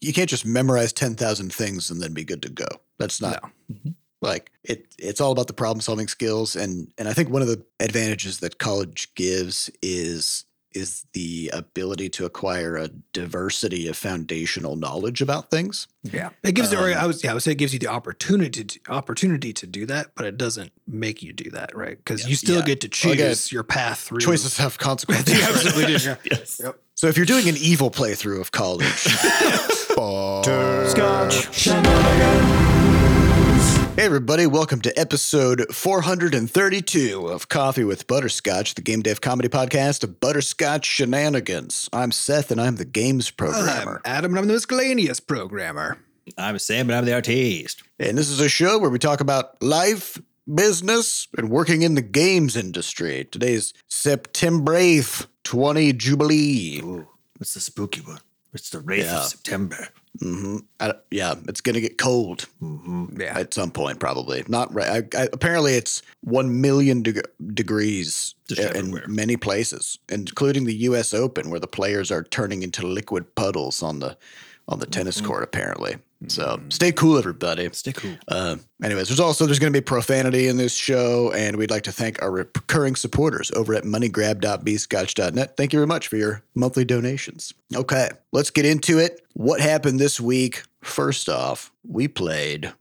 you can't just memorize 10,000 things and then be good to go. That's not No. like it it's all about the problem solving skills and and I think one of the advantages that college gives is is the ability to acquire a diversity of foundational knowledge about things. Yeah, it gives you. Um, I was. Yeah, I would say it gives you the opportunity to opportunity to do that, but it doesn't make you do that, right? Because you still Yeah. get to choose Again, your path through. Choices have consequences. They absolutely do. Yeah. Yes. Yep. So if you're doing an evil playthrough of college, Hey everybody, welcome to episode 432 of Coffee with Butterscotch, the game dev comedy podcast of Butterscotch Shenanigans. I'm Seth and I'm the games programmer. I'm programmer. Adam, and I'm the miscellaneous programmer. I'm Sam, and I'm the artiste. And this is a show where we talk about life, business, and working in the games industry. Today's September 8th, 20 Jubilee. Ooh, it's the spooky one. It's the Wraith Yeah. of September. hmm yeah, it's going to get cold Mm-hmm. Yeah, at some point, probably. Not right. I, I, apparently, it's 1 million deg- degrees Just in everywhere. many places, including the U.S. Open, where the players are turning into liquid puddles on the on the tennis court, apparently. So stay cool, everybody. Stay cool. Uh, anyways, there's also there's going to be profanity in this show, and we'd like to thank our recurring supporters over at moneygrab.bscotch.net. Thank you very much for your monthly donations. Okay, let's get into it. What happened this week? First off, we played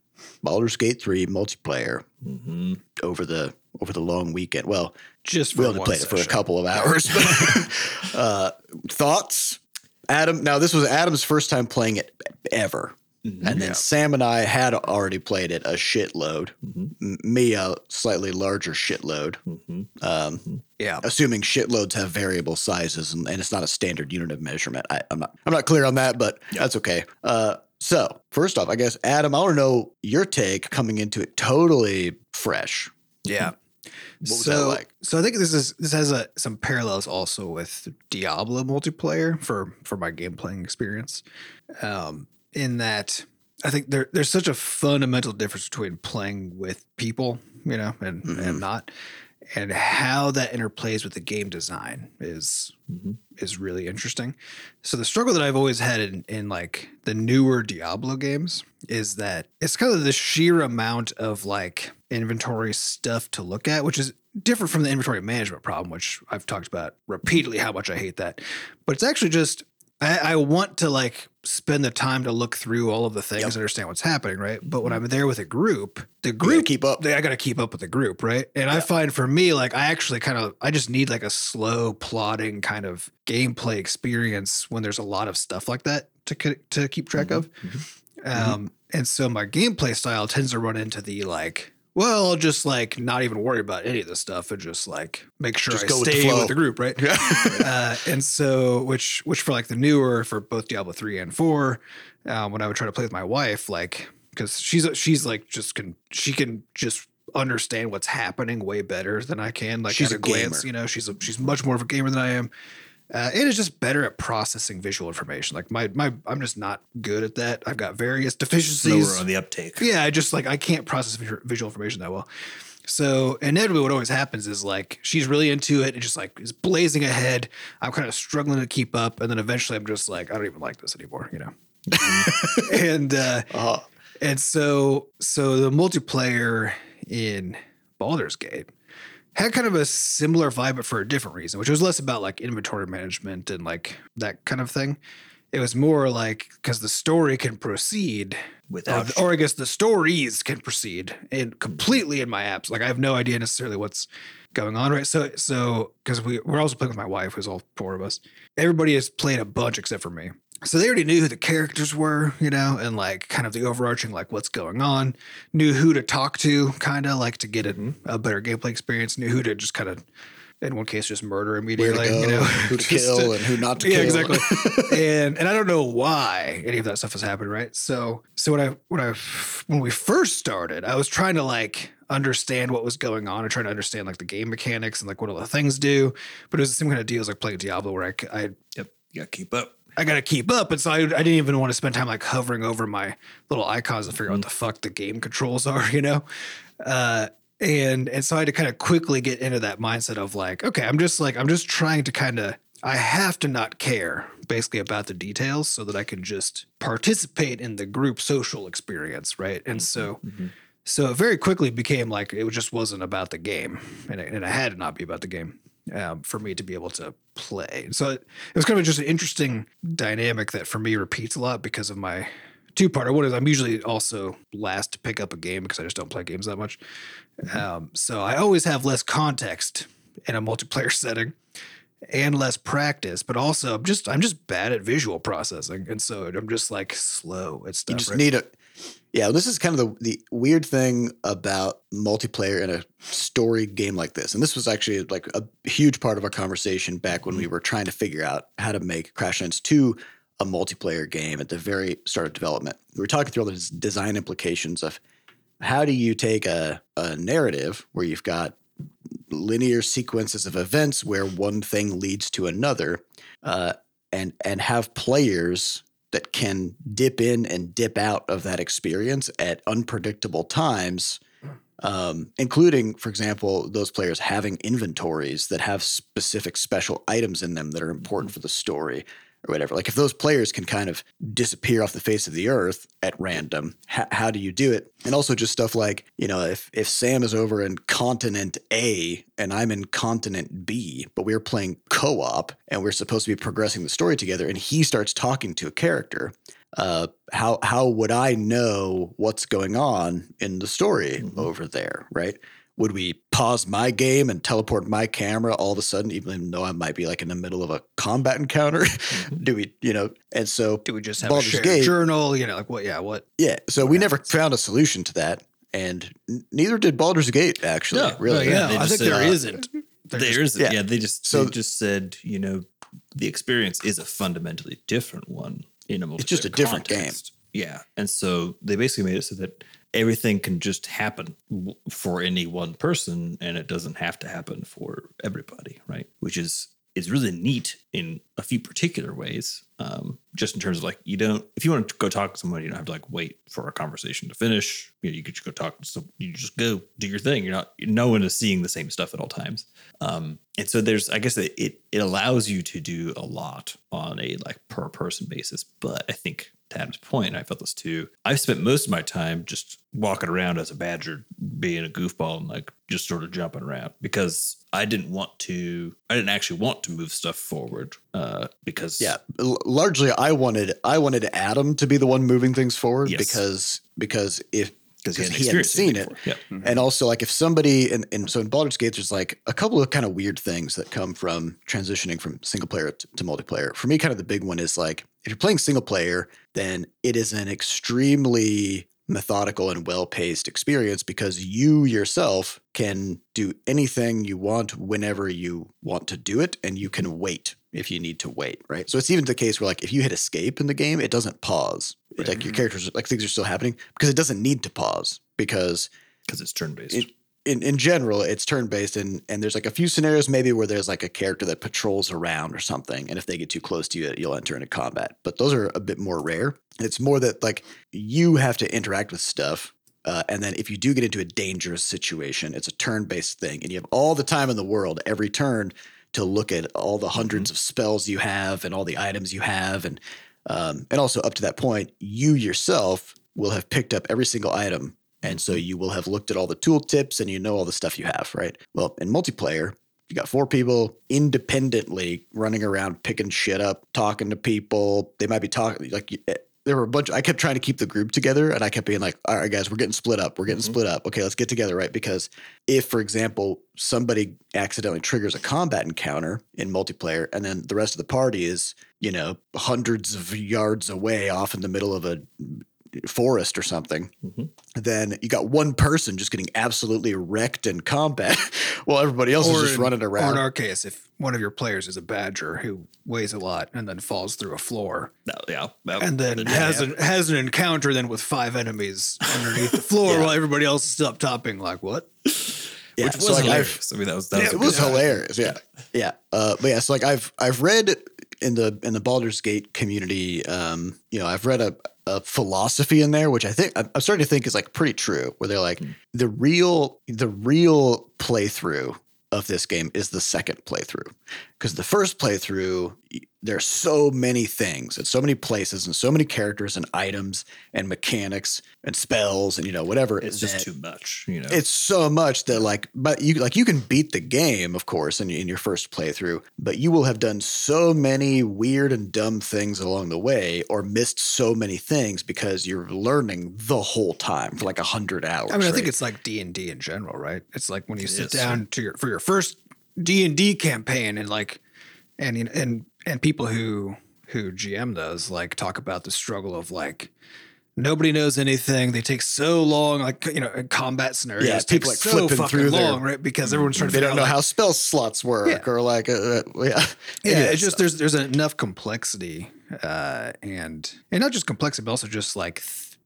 Baldur's Gate 3 multiplayer Mm-hmm. over the over the long weekend. Well, just for we only played it for a couple of hours. uh, thoughts, Adam? Now this was Adam's first time playing it ever, Mm-hmm. and then Yeah. Sam and I had already played it a shitload. Mhm. Me a slightly larger shitload. Mm-hmm. Um, Yeah, assuming shitloads have variable sizes and, and it's not a standard unit of measurement. I, I'm not I'm not clear on that, but that's okay. Uh, so first off, I guess Adam, I want to know your take coming into it totally fresh. yeah. What was so, that like? so I think this is this has a, some parallels also with Diablo multiplayer for for my game playing experience. Um, in that I think there there's such a fundamental difference between playing with people, you know, and Mhm. and not, and how that interplays with the game design is Mm-hmm. is really interesting. So the struggle that I've always had in, in like the newer Diablo games is that it's kind of the sheer amount of like inventory stuff to look at, which is different from the inventory management problem, which I've talked about repeatedly how much I hate that. But it's actually just I, I want to like spend the time to look through all of the things, Yep. understand what's happening, right? But when mm-hmm. I'm there with a group, the group keep up. they- I got to keep up with the group, right? And I find for me, like, I actually kind of, I just need like a slow, plodding kind of gameplay experience when there's a lot of stuff like that to to keep track mm-hmm. of. Mm-hmm. Um, and so my gameplay style tends to run into the like, well, I'll just like not even worry about any of this stuff and just like make sure Just I go with the stay with the group, right? uh, and so which which for like the newer for both Diablo three and four, um, when I would try to play with my wife, like because she's she's like just can she can just understand what's happening way better than I can. Like She's at a a, glance, gamer. you know, she's a, she's much more of a gamer than I am. Uh, and is just better at processing visual information. Like my my, I'm just not good at that. I've got various deficiencies. Slower on the uptake. Yeah, I just like I can't process visual information that well. So inevitably, what always happens is like she's really into it and just like is blazing ahead. I'm kind of struggling to keep up, and then eventually I'm just like I don't even like this anymore, you know. and uh, Uh, and so so the multiplayer in Baldur's Gate had kind of a similar vibe, but for a different reason, which was less about like inventory management and like that kind of thing. It was more like because the story can proceed Without or, or I guess the stories can proceed and completely in my apps. Like I have no idea necessarily what's going on, right? So, so because we we're also playing with my wife, who's all four of us. Everybody has played a bunch except for me. So they already knew who the characters were, you know, and like kind of the overarching like what's going on. Knew who to talk to, kind of like to get a, a better gameplay experience. Knew who to just kind of, in one case, just murder immediately. to go, you know, who to kill, and who not to yeah, kill. exactly. and and I don't know why any of that stuff has happened, right? So so when I when I when we first started, I was trying to like understand what was going on and trying to understand like the game mechanics and like what all the things do. But it was the same kind of deal as like playing Diablo, where I I Yep. You gotta keep up. I got to keep up. And so I, I didn't even want to spend time like hovering over my little icons to figure out what the fuck the game controls are, you know? Uh, and, and so I had to kind of quickly get into that mindset of like, okay, I'm just like, I'm just trying to kind of, I have to not care basically about the details so that I can just participate in the group social experience, right? And so Mhm. so it very quickly became like it just wasn't about the game, and it, and it had to not be about the game um, for me to be able to play. So it, it was kind of just an interesting dynamic that for me repeats a lot because of my two parter. One is I'm usually also last to pick up a game because I just don't play games that much. Um, so I always have less context in a multiplayer setting and less practice, but also I'm just I'm just bad at visual processing, and so I'm just like slow at stuff. You just right? need a yeah. This is kind of the the weird thing about multiplayer in a story game like this, and this was actually like a huge part of our conversation back when we were trying to figure out how to make Crashlands Two a multiplayer game at the very start of development. We were talking through all the design implications of how do you take a, a narrative where you've got linear sequences of events where one thing leads to another, uh, and and have players that can dip in and dip out of that experience at unpredictable times, um, including, for example, those players having inventories that have specific special items in them that are important for the story or whatever. Like if those players can kind of disappear off the face of the earth at random, h- how do you do it? And also just stuff like, you know, if if Sam is over in continent A and I'm in continent B, but we're playing co-op and we're supposed to be progressing the story together and he starts talking to a character, uh, how how would I know what's going on in the story Mhm. over there, right? Would we pause my game and teleport my camera all of a sudden, even though I might be like in the middle of a combat encounter? Do we, you know? And so, Do we just have Baldur's a Gate- journal? You know, like what? Yeah, what? yeah, so we What never found a solution to that, and n- neither did Baldur's Gate. Actually, No, really, no, yeah, I think just there said, uh, isn't. They're just- There isn't. yeah. Yeah. they just So- they just said, you know, the experience is a fundamentally different one in a multiplayer It's just a different game. Yeah, and so they basically made it so that everything can just happen for any one person, and it doesn't have to happen for everybody, right? Which is is really neat in a few particular ways. Um, just in terms of like you don't if you want to go talk to someone, you don't have to like wait for a conversation to finish. You know, you could just go talk to you just go do your thing. You're not no one is seeing the same stuff at all times. Um, and so there's I guess it, it it allows you to do a lot on a like per person basis. But I think to Adam's point, I felt this too. I've spent most of my time just walking around as a badger, being a goofball and like just sort of jumping around because I didn't want to. I didn't actually want to move stuff forward uh, because yeah. L- largely, I wanted I wanted Adam to be the one moving things forward Yes. because because if because because he, he hadn't hadn't seen experienced it. before. Yeah. And also, like, if somebody, and, and so in Baldur's Gate, there's like a couple of kind of weird things that come from transitioning from single player to, to multiplayer. For me, kind of the big one is like, if you're playing single player, then it is an extremely methodical and well paced experience because you yourself can do anything you want whenever you want to do it, and you can wait if you need to wait, right? So it's even the case where, like, if you hit escape in the game, it doesn't pause. It- Like, your characters, like, things are still happening because it doesn't need to pause because because it's turn based. It- in, in general, it's turn based, and and there's like a few scenarios maybe where there's like a character that patrols around or something, and if they get too close to you, you'll enter into combat. But those are a bit more rare. It's more that like you have to interact with stuff, uh, and then if you do get into a dangerous situation, it's a turn based thing, and you have all the time in the world every turn to look at all the 100s of spells you have and all the items you have, and um, and also up to that point, you yourself will have picked up every single item and so you will have looked at all the tooltips and you know all the stuff you have, right? Well, in multiplayer, you got four people independently running around picking shit up, talking to people. They might be talking like there were a bunch. I kept trying to keep the group together, and I kept being like, "All right, guys, we're getting split up. We're getting Mhm. split up. Okay, let's get together, right?" Because if, for example, somebody accidentally triggers a combat encounter in multiplayer, and then the rest of the party is, you know, hundreds of yards away, off in the middle of a forest or something, Mhm. then you got one person just getting absolutely wrecked in combat while everybody else is just in- running Or around. in our case, if one of your players is a badger who weighs a lot and then falls through a floor, No, yeah, that- and then that has an has an encounter then with five enemies underneath the floor Yeah. while everybody else is still up topping, like what? yeah, which so was like I've, hilarious. I mean, that was that yeah, was it was hilarious. Yeah, yeah. Uh, but yeah, so like I've I've read in the in the Baldur's Gate community, um, you know, I've read a, a philosophy in there, which I think I'm starting to think is like pretty true. Where they're like Hmm. the real the real playthrough of this game is the second playthrough because the first playthrough there's so many things and so many places and so many characters and items and mechanics and spells and you know whatever. It's just too much, you know. it's so much that like but you like you can beat the game of course in, in your first playthrough but you will have done so many weird and dumb things along the way or missed so many things because you're learning the whole time for like a hundred hours I mean, I think it's like D and D in general, right? It's like when you It sit is. down to your for your first D and D campaign, and like, and and and people who who GM those like talk about the struggle of like nobody knows anything. They take so long, like you know, in combat scenarios. Yeah, people, like, so flipping fucking through their- long, right? Because everyone's trying to they don't know like, how spell slots work Yeah. or like uh, uh, yeah yeah, it's just there's there's enough complexity, uh, and and not just complexity, but also just like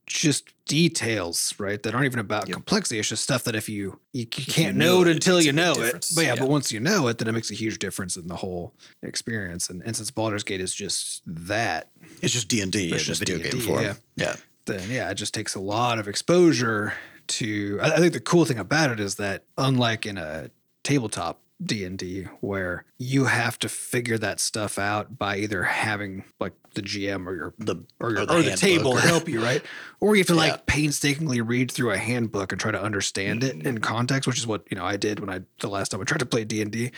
just details, right? That aren't even about Yep. complexity. It's just stuff that if you you, you you can't know know it, until you know it. But yeah, Yeah. but once you know it, then it makes a huge difference in the whole experience. And and since Baldur's Gate is just that, it's just D&D It's just video game D&D, form yeah. yeah then yeah, it just takes a lot of exposure to. I, I think the cool thing about it is that unlike in a tabletop D and D, where you have to figure that stuff out by either having like the GM or your the or, your, or or the the, table or- help you, right? Or you have to Yeah. like painstakingly read through a handbook and try to understand it in mm. context, which is what you know I did when I the last time I tried to play D and D,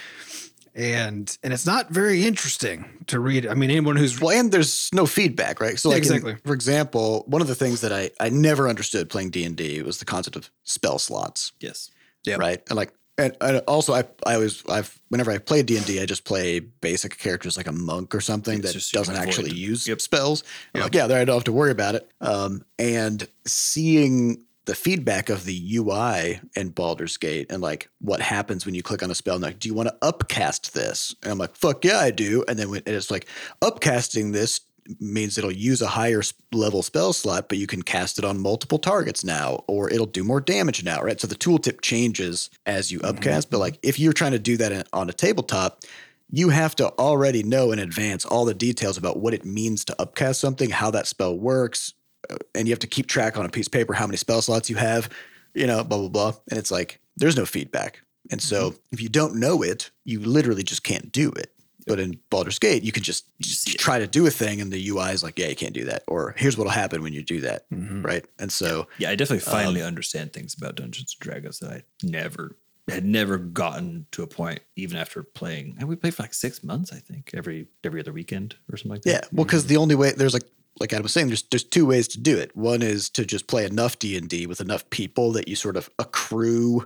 and and it's not very interesting to read. I mean, anyone who's Well, and there's no feedback, right? So, Yeah, like, in- exactly. for example, one of the things that I I never understood playing D and D was the concept of spell slots, yes. Yeah. right? And like, and, and also I I always I've whenever I play D and I just play basic characters like a monk or something It's that just so you doesn't actually avoid- use Yep. spells. Yep. like, yeah, there I don't have to worry about it. Um, and seeing the feedback of the UI in Baldur's Gate and like what happens when you click on a spell. And like, do you want to upcast this? And I'm like, fuck yeah, I do. And then when, and it's like upcasting this means it'll use a higher level spell slot, but you can cast it on multiple targets now, or it'll do more damage now, right? So the tooltip changes as you upcast. But like if you're trying to do that on a tabletop, you have to already know in advance all the details about what it means to upcast something, how that spell works, uh, and you have to keep track on a piece of paper how many spell slots you have, you know, blah blah blah. And it's like there's no feedback, and so if you don't know it, you literally just can't do it. But in Baldur's Gate, you can just, just try to do a thing, and the UI is like, yeah, you can't do that, or here's what'll happen when you do that, Mhm. right? And so Yeah, I definitely Um, finally understand things about Dungeons and Dragons that I never had never gotten to a point even after playing. And we played for like six months, I think, every every other weekend or something like that. Yeah, well, because the only way there's like like Adam was saying, there's there's two ways to do it. One is to just play enough D and D with enough people that you sort of accrue,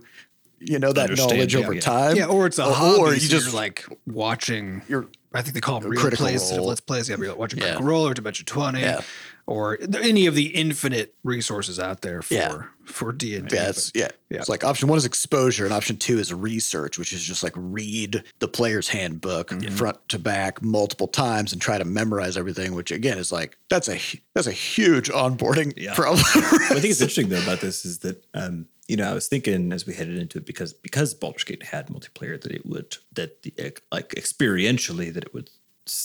you know, that Understand, knowledge yeah, over yeah. time. Yeah, or it's a Or- hobby. or you so just- you're like watching. You're I think they call them real Critical plays instead of let's plays. Yeah, you're watching Yeah. Critical Role or Dimension Twenty, Yeah. or any of the infinite resources out there for Yeah. for D and D. yeah, it's, yeah, Yeah. It's like option one is exposure, and option two is research, which is just like read the player's handbook Mm-hmm. front to back multiple times and try to memorize everything. Which again is like that's a that's a huge onboarding Yeah. problem. I think is interesting though about this is that um, you know I was thinking as we headed into it because because Baldur's Gate had multiplayer that it would that the like experientially that it would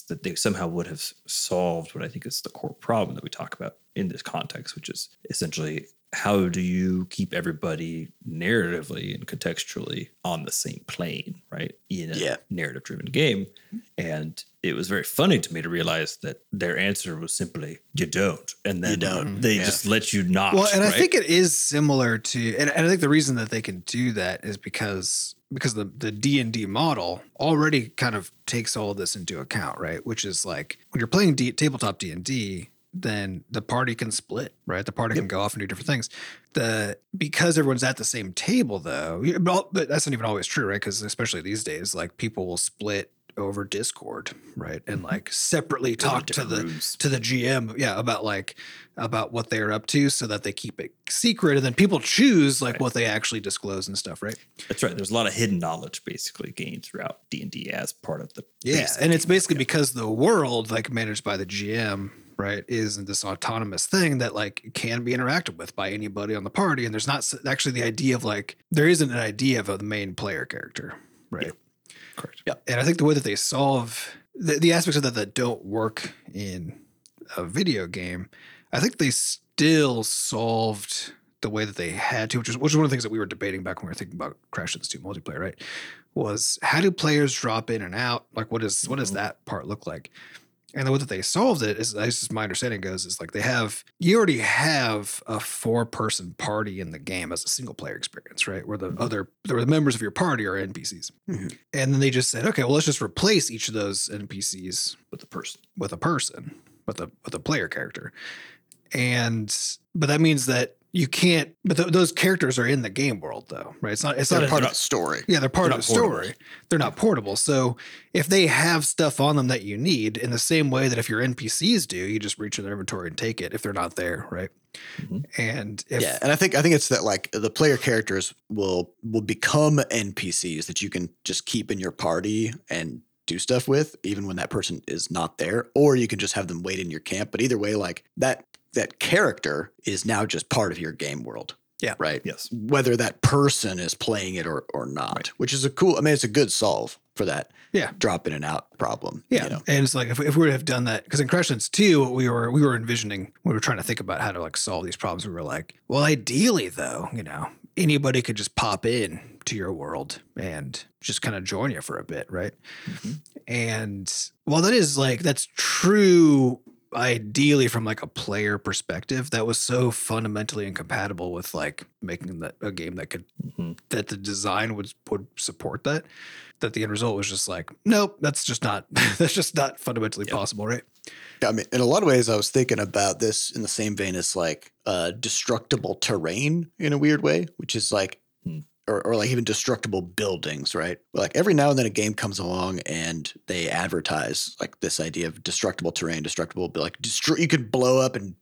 that they somehow would have solved what I think is the core problem that we talk about in this context, which is essentially how do you keep everybody narratively and contextually on the same plane, right? In a Yeah. narrative driven game. And it was very funny to me to realize that their answer was simply, you don't. And then don't. they Yeah. just let you not. Well, and I think it is similar to, and, and I think the reason that they can do that is because because the the D and D model already kind of takes all of this into account, right? Which is like when you're playing D, tabletop D and D, then the party can split, right? The party can go off and do different things. The because everyone's at the same table, though, but that's not even always true, right? Because especially these days, like people will split over Discord, right, and mm-hmm. like separately talk to the rooms. to the GM, yeah, about like about what they're up to, so that they keep it secret, and then people choose like what they actually disclose and stuff, right? That's right. There's a lot of hidden knowledge basically gained throughout D and D as part of the Yeah, and it's basically because the world, like managed by the GM, right, is this autonomous thing that like can be interacted with by anybody on the party, and there's not actually the idea of like there isn't an idea of a main player character, right? Correct. Yeah. And I think the way that they solve the, the aspects of that that don't work in a video game, I think they still solved the way that they had to, which is which is one of the things that we were debating back when we were thinking about Crash Bandicoot 2 multiplayer, right? Was how do players drop in and out? Like what is what does Mhm. that part look like? And the way that they solved it is, as my understanding goes, is like they have you already have a four person party in the game as a single player experience, right? Where the Mhm. other where the members of your party are NPCs. Mhm. And then they just said, okay, well, let's just replace each of those NPCs with the person. with a person, with a with a player character. And but that means that you can't but th- those characters are in the game world though, right? It's not it's not They're a part of the story. yeah, they're part They're of the portable. story. They're not portable. So if they have stuff on them that you need, in the same way that if your NPCs do, you just reach in their inventory and take it if they're not there, right? Mhm. And if yeah, and I think I think it's that like the player characters will will become NPCs that you can just keep in your party and do stuff with, even when that person is not there, or you can just have them wait in your camp. But either way, like that that character is now just part of your game world. Yeah. Right. Yes. Whether that person is playing it or or not, which is a cool. I mean, it's a good solve for that. Yeah. Drop in and out problem. Yeah, You know? and it's like if, if we would have done that, because in Crashlands 2, what we were we were envisioning, we were trying to think about how to like solve these problems. We were like, well, ideally though, you know, anybody could just pop in to your world and just kind of join you for a bit, right? Mhm. And while that is like that's true ideally from like a player perspective, that was so fundamentally incompatible with like making that a game that could Mhm. that the design would would support that that the end result was just like nope that's just not that's just not fundamentally Yep. possible right yeah, I mean, in a lot of ways, I was thinking about this in the same vein as like uh, destructible terrain in a weird way, which is like, Hmm. Or, or like even destructible buildings, right? Like every now and then a game comes along and they advertise like this idea of destructible terrain, destructible, like destroy, you could blow up and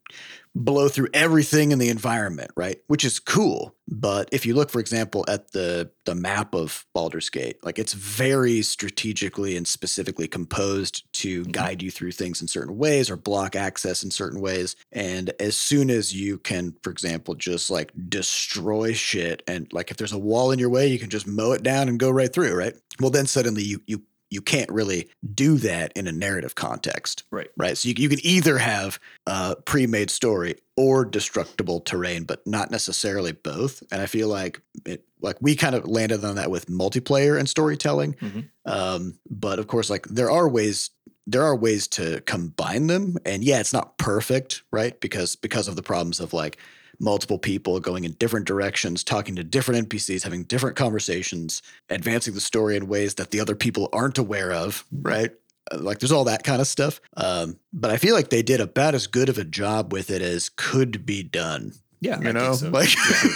blow through everything in the environment, right? Which is cool. But if you look, for example, at the the map of Baldur's Gate, like it's very strategically and specifically composed to Mhm. guide you through things in certain ways or block access in certain ways. And as soon as you can, for example, just like destroy shit and like if there's a wall in your way, you can just mow it down and go right through, right? Well, then suddenly you you you can't really do that in a narrative context Right. right? So you, you can either have a pre-made story or destructible terrain, but not necessarily both. And I feel like it, like we kind of landed on that with multiplayer and storytelling. Mhm. Um, but of course, like there are ways there are ways to combine them, and yeah, it's not perfect, right? Because because of the problems of like multiple people going in different directions, talking to different NPCs, having different conversations, advancing the story in ways that the other people aren't aware of, right? Uh, Like there's all that kind of stuff. Um, but I feel like they did about as good of a job with it as could be done. Yeah. You I know, think so. like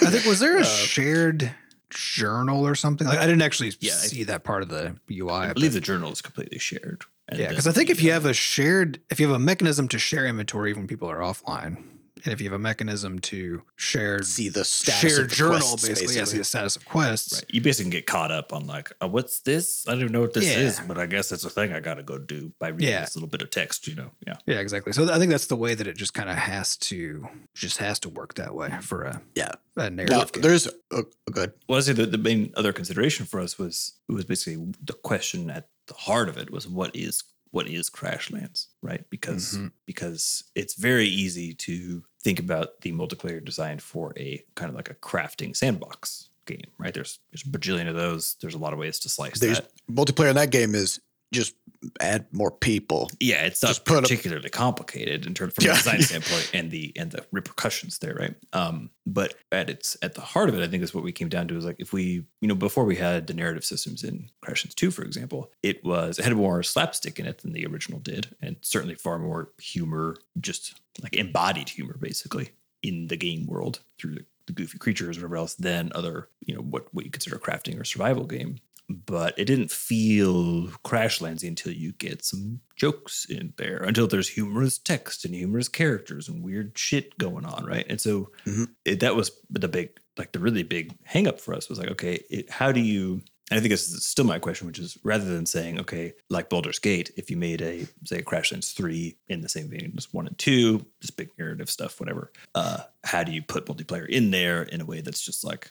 i think was there a Uh, shared journal or something like i didn't actually Yeah, I- see that part of the ui I believe the journal is completely shared. And yeah because i think if you have a shared if you have a mechanism to share inventory when people are offline and if you have a mechanism to share see the status shared of the journal quests, basically, yeah, see the status of quests Right. You basically get caught up on like, oh, what's this? I don't even know what this Yeah. is, but I guess it's a thing I got to go do by reading Yeah. this little bit of text, you know? Yeah. Yeah, exactly. So I think that's the way that it just kind of has to just has to work that way for a Yeah. a Now, narrative. game. there's a good. Well, I say the, the main other consideration for us was it was basically the question at the heart of it was what is what is Crashlands, right? Because Mhm. because it's very easy to think about the multiplayer design for a kind of like a crafting sandbox game, right? There's there's a bajillion of those. There's a lot of ways to slice There's that. multiplayer in that game is just add more people. Yeah, it's not Just a- particularly complicated in terms from Yeah. a design standpoint and the and the repercussions there, right? Um, but at its at the heart of it, I think is what we came down to is like if we, you know, before we had the narrative systems in Crashlands 2, for example, it was it had more slapstick in it than the original did, and certainly far more humor, just like embodied humor, basically in the game world through the, the goofy creatures or whatever else than other, you know, what what you consider crafting or survival game but it didn't feel crash Crashlandsy until you get some jokes in there, until there's humorous text and humorous characters and weird shit going on, right? And so Mhm. it, that was the big, like the really big hang up for us was like, okay, it, how do you? And I think this is still my question, which is rather than saying, okay, like Baldur's Gate, if you made a say a Crashlands three in the same vein as one and two, just big narrative stuff, whatever. Uh, how do you put multiplayer in there in a way that's just like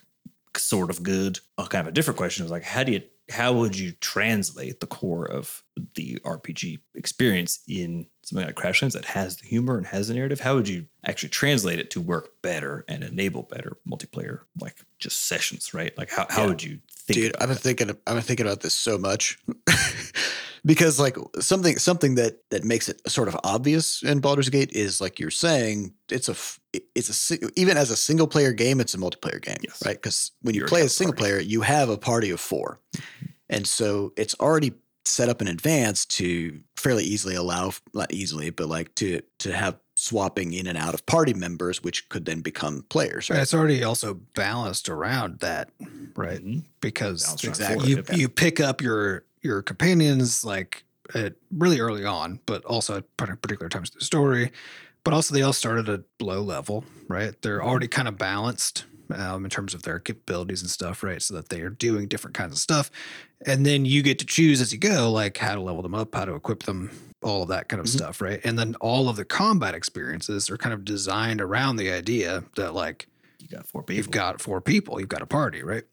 sort of good. A kind of a different question was like, how do you how would you translate the core of the RPG experience in something like Crashlands that has the humor and has the narrative? How would you actually translate it to work better and enable better multiplayer, like just sessions, right? Like how, how Yeah. would you think? Dude, I've been that? thinking I've been thinking about this so much. because like something something that that makes it sort of obvious in Baldur's Gate is like you're saying it's a it's a even as a single player game it's a multiplayer game Yes. right because when you You play as a single party. player you have a party of 4 and so it's already set up in advance to fairly easily allow not easily but like to to have swapping in and out of party members which could then become players Right, right it's already also balanced around that, right? Mhm. Because Exactly. you yeah. you pick up your your companions like at really early on, but also at particular times in the story. But also, they all start at a low level, right? They're already kind of balanced um, in terms of their capabilities and stuff, right? So that they are doing different kinds of stuff, and then you get to choose as you go, like how to level them up, how to equip them, all of that kind of Mhm. stuff, right? And then all of the combat experiences are kind of designed around the idea that like You got four people. you've got four people, you've got a party, right?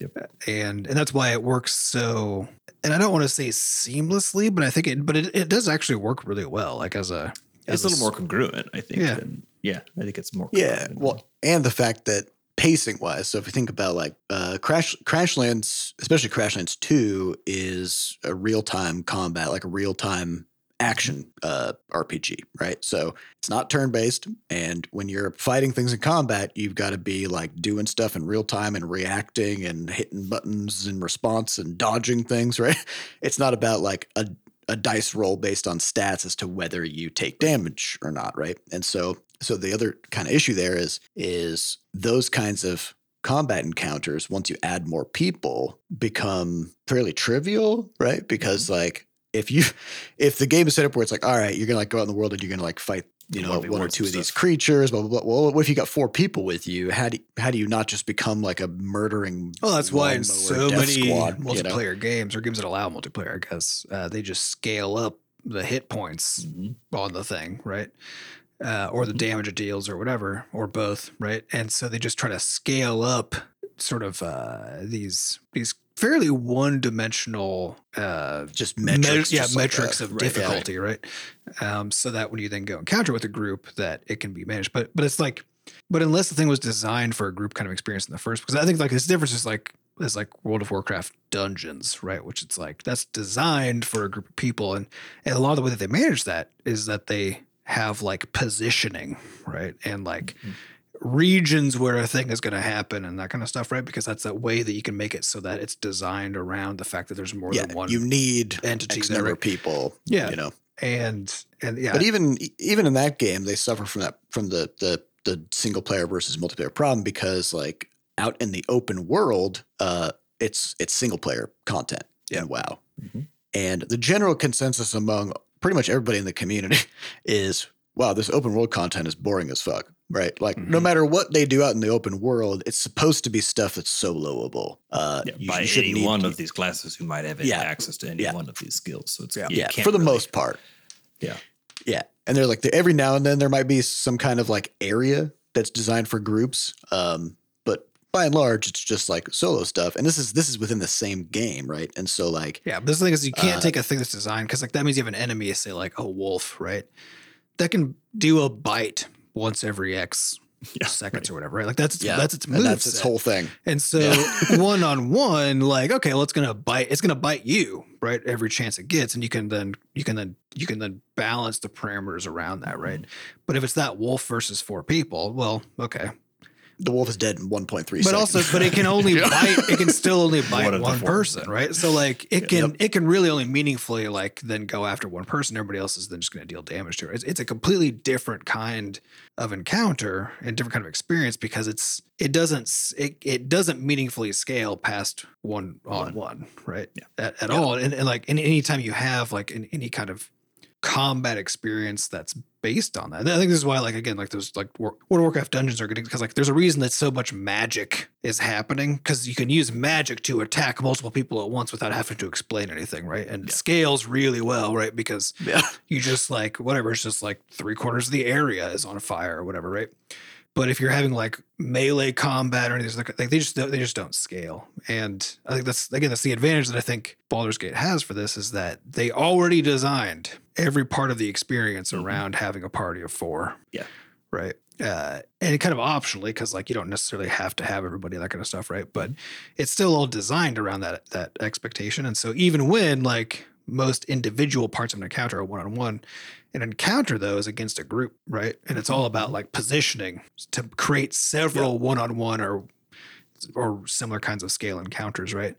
Yep. And and that's why it works so. And I don't want to say seamlessly, but I think it, but it, it does actually work really well. Like as a, it's a little s- more congruent, I think. Yeah. Than, yeah, I think it's more. Yeah, well, and the fact that pacing wise, so if you think about like uh, Crash Crashlands, especially Crashlands Two, is a real time combat, like a real time action uh, RPG, right? So it's not turn based, and when you're fighting things in combat, you've got to be like doing stuff in real time and reacting and hitting buttons in response and dodging things, right? It's not about like a a dice roll based on stats as to whether you take damage or not, right? And so so the other kind of issue there is is those kinds of combat encounters once you add more people become fairly trivial, right? Because like if you if the game is set up where it's like all right, you're going to like go out in the world and you're going to like fight you know 1v1 or two of these creatures blah, blah blah well what if you got four people with you how do how do you not just become like a murdering well, that's why in so many squad, you know? multiplayer games or games that allow multiplayer, I guess uh, they just scale up the hit points Mhm. on the thing, right? Uh, or the Mhm. damage it deals, or whatever, or both, right? And so they just try to scale up sort of uh, these these fairly one dimensional uh, just Me- metrics yeah, just like metrics that. of Right, yeah. difficulty, right? Um, so that when you then go encounter with a group, that it can be managed. But but it's like, but unless the thing was designed for a group kind of experience in the first, because I think like this difference is like is like World of Warcraft dungeons, right? Which it's like that's designed for a group of people, and and a lot of the way that they manage that is that they have like positioning, right, and like Mhm. Regions where a thing is going to happen and that kind of stuff, right? Because that's that way that you can make it so that it's designed around the fact that there's more yeah than one you need entity X there, number right? of people Yeah. you know and and yeah, But even even in that game, they suffer from that from the the the single player versus multiplayer problem because like out in the open world, uh, it's it's single player content in WoW, Mhm. and the general consensus among pretty much everybody in the community is, wow, this open world content is boring as fuck. Right, like no Mhm. matter what they do out in the open world, it's supposed to be stuff that's soloable. Uh, Yeah, you- by you any need- one of these classes who might have any Yeah. access to any Yeah. one of these skills. So it's Yeah. you yeah, can't for the really- most part. Yeah. Yeah. And they're like, every now and then there might be some kind of like area that's designed for groups. Um, but by and large, it's just like solo stuff. And this is, this is within the same game. Right. And so like, yeah. But the thing is, you can't Uh, take a thing that's designed because like that means you have an enemy, say like a wolf, right? That can do a bite once every X Yeah, seconds or whatever, right? Like that's its, yeah, that's its and move. that's its whole thing. And so one on one, like, okay, well, it's gonna bite, it's gonna bite you, right? Every chance it gets. And you can then you can then you can then balance the parameters around that, right? Mm-hmm. But if it's that wolf versus four people, well, okay. The wolf is dead in 1.3 But seconds. also, but it can only Yeah. bite, it can still only bite One one person, right? So like it can Yep. it can really only meaningfully like then go after one person. Everybody else is then just gonna deal damage to it. It's, it's a completely different kind of encounter and different kind of experience because it's it doesn't it, it doesn't meaningfully scale past one on one right Yeah. at, at Yeah. all and, and like and anytime you have like an, any kind of combat experience that's based on that And i think this is why like again like those like world of warcraft dungeons are good because like there's a reason that so much magic is happening because you can use magic to attack multiple people at once without having to explain anything right and it Yeah. scales really well right because yeah. you just like whatever it's just like three quarters of the area is on fire or whatever right but if you're having like melee combat or anything like they just they just don't scale. And i think that's again that's the advantage that i think Baldur's Gate has for this is that they already designed every part of the experience Mhm. around having a party of four. Yeah. right? Uh, and kind of optionally because like you don't necessarily have to have everybody that kind of stuff right? But it's still all designed around that that expectation. And so even when like most individual parts of an encounter are one on one. An encounter, though, is against a group, right? And it's all about like positioning to create several one on one or or similar kinds of scale encounters, right?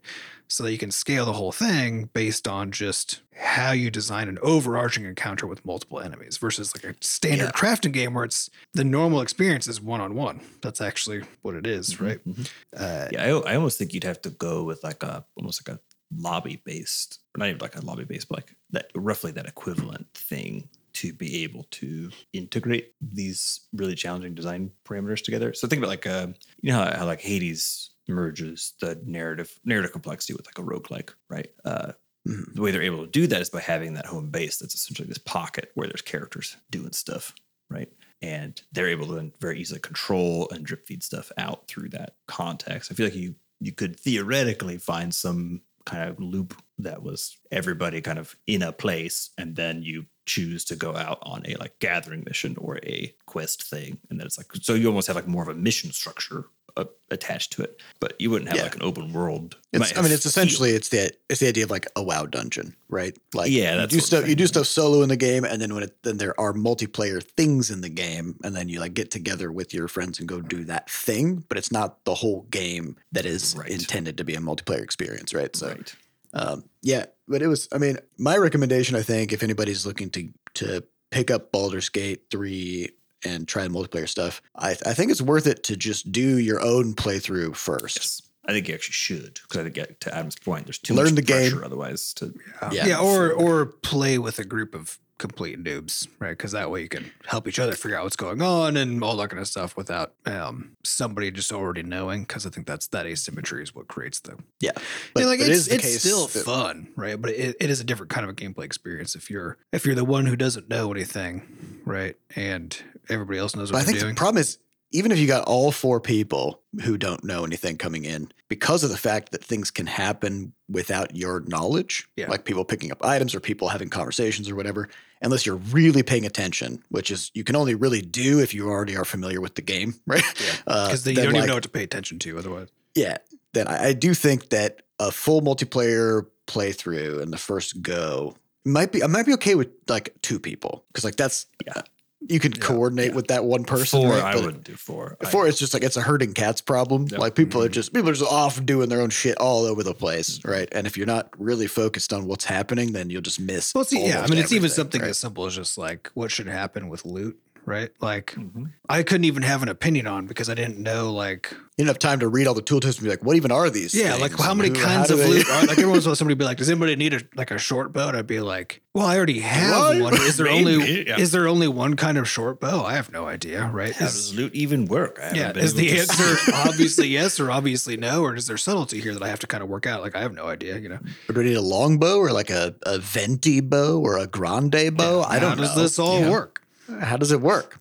So that you can scale the whole thing based on just how you design an overarching encounter with multiple enemies versus like a standard Yeah. crafting game where it's the normal experience is one on one. That's actually what it is, right? Mhm. Uh, Yeah, I, I almost think you'd have to go with like a almost like a lobby based, not even like a lobby based, but like that roughly that equivalent thing to be able to integrate these really challenging design parameters together. So think about like uh, you know how, how like Hades merges the narrative narrative complexity with like a roguelike, right? Uh, Mhm. the way they're able to do that is by having that home base that's essentially this pocket where there's characters doing stuff, right? And they're able to very easily control and drip feed stuff out through that context. I feel like you you could theoretically find some kind of loop that was everybody kind of in a place and then you choose to go out on a like gathering mission or a quest thing and then it's like so you almost have like more of a mission structure uh, attached to it but you wouldn't have Yeah. like an open world It's, I mean, it's essentially it's the it's the idea of like a WoW dungeon, right? Like, Yeah, you do stuff. You do stuff solo in the game, and then when it, then there are multiplayer things in the game, and then you like get together with your friends and go do that thing. But it's not the whole game that is Right. intended to be a multiplayer experience, right? So, right um, yeah, but it was. I mean, my recommendation, I think, if anybody's looking to to pick up Baldur's Gate three and try the multiplayer stuff, I, I think it's worth it to just do your own playthrough first. Yes. I think you actually should because I think yeah, to Adam's point, there's too Learn much the game. pressure otherwise. To um, Yeah. yeah, or or play with a group of complete noobs, right? Because that way you can help each other figure out what's going on and all that kind of stuff without um, somebody just already knowing. Because I think that's that asymmetry is what creates the Yeah, yeah, like but it it's, it's still that- fun, right? But it, it is a different kind of a gameplay experience if you're if you're the one who doesn't know anything, right? And everybody else knows But what I think doing. the problem is, even if you got all four people who don't know anything coming in, because of the fact that things can happen without your knowledge, Yeah. like people picking up items or people having conversations or whatever, unless you're really paying attention, which is you can only really do if you already are familiar with the game, right? Uh, Because you don't like, even know what to pay attention to otherwise. yeah, then I, I do think that a full multiplayer playthrough in the first go might be I might be okay with like two people because like that's Yeah. You can Yeah. coordinate Yeah. with that one person. four, right? I wouldn't do four. I- Four, it's just like it's a herding cats problem. Yep. Like people are Mhm. just people are just off doing their own shit all over the place, right? And if you're not really focused on what's happening, then you'll just miss. Well, see, yeah, I mean, it's even something right? as simple as just like what should happen with loot, right? Like, Mhm. I couldn't even have an opinion on because I didn't know, like, have time to read all the tool tips and be like, what even are these? yeah, like things? how many who- kinds how of loot are like? Every once in somebody be like, "Does anybody need a like a short bow?" And I'd be like, "Well, I already have What? one. Is there only yeah. is there only one kind of short bow? I have no idea, right? How Is- does loot even work? Yeah, is the answer obviously yes or obviously no, or is there subtlety here that I have to kind of work out? Like, I have no idea, you know. Or do I need a long bow or like a, a venti bow or a grande bow? I don't How does know. this all Yeah. work? How does it work?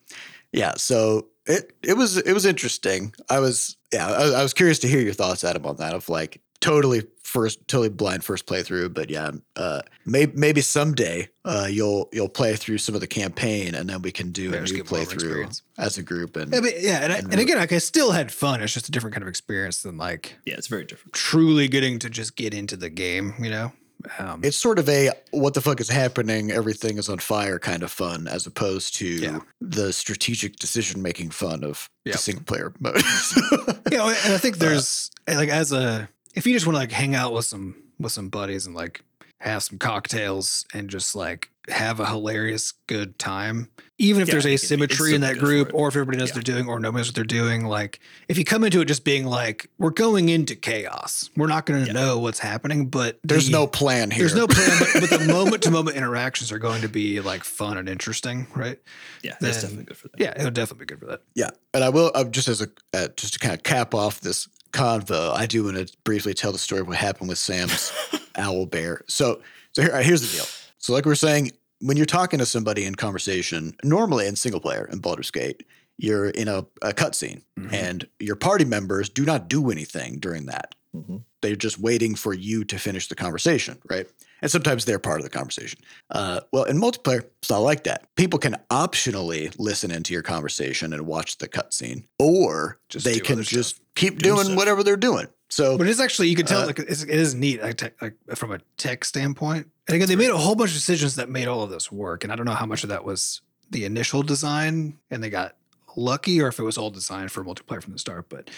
Yeah, so it it was it was interesting. I was yeah, I, I was curious to hear your thoughts, Adam, on that. Of like totally first, totally blind first playthrough, but yeah, uh, maybe maybe someday uh, you'll you'll play through some of the campaign, and then we can do Yeah, a just new get more of an playthrough as a group. And Yeah, but, yeah and, I, and and again, like I still had fun. It's just a different kind of experience than like Yeah, it's very different. truly getting to just get into the game, you know? Um, it's sort of a what the fuck is happening? Everything is on fire kind of fun, as opposed to Yeah. the strategic decision making fun of Yep. the single player mode. yeah, and I think there's like as a if you just want to like hang out with some with some buddies and like have some cocktails and just like have a hilarious good time, even if Yeah, there's it- it's asymmetry in that group, or if everybody knows Yeah. what they're doing, or nobody knows what they're doing, like if you come into it just being like we're going into chaos, we're not going to Yeah. know what's happening, but There's the- no plan here. There's no plan, but, but the moment to moment interactions are going to be like fun and interesting, right? Yeah, that's definitely good for that. Yeah, it would definitely be good for that. Yeah, and I will uh, just as a uh, just to kind of cap off this convo, I do want to briefly tell the story of what happened with Sam's owl bear. So, so here, here's the deal. So, like we're saying, when you're talking to somebody in conversation, normally in single player in Baldur's Gate, you're in a, a cutscene, Mhm. and your party members do not do anything during that. Mhm. They're just waiting for you to finish the conversation, right? And sometimes they're part of the conversation. Uh, well, in multiplayer, it's not like that. People can optionally listen into your conversation and watch the cutscene, or Just they can just stuff. keep Do doing whatever they're doing. So But it's actually you can tell Uh, like it's, it is neat like, tech, like from a tech standpoint. And again, they made a whole bunch of decisions that made all of this work. And I don't know how much of that was the initial design and they got lucky, or if it was all designed for multiplayer from the start. But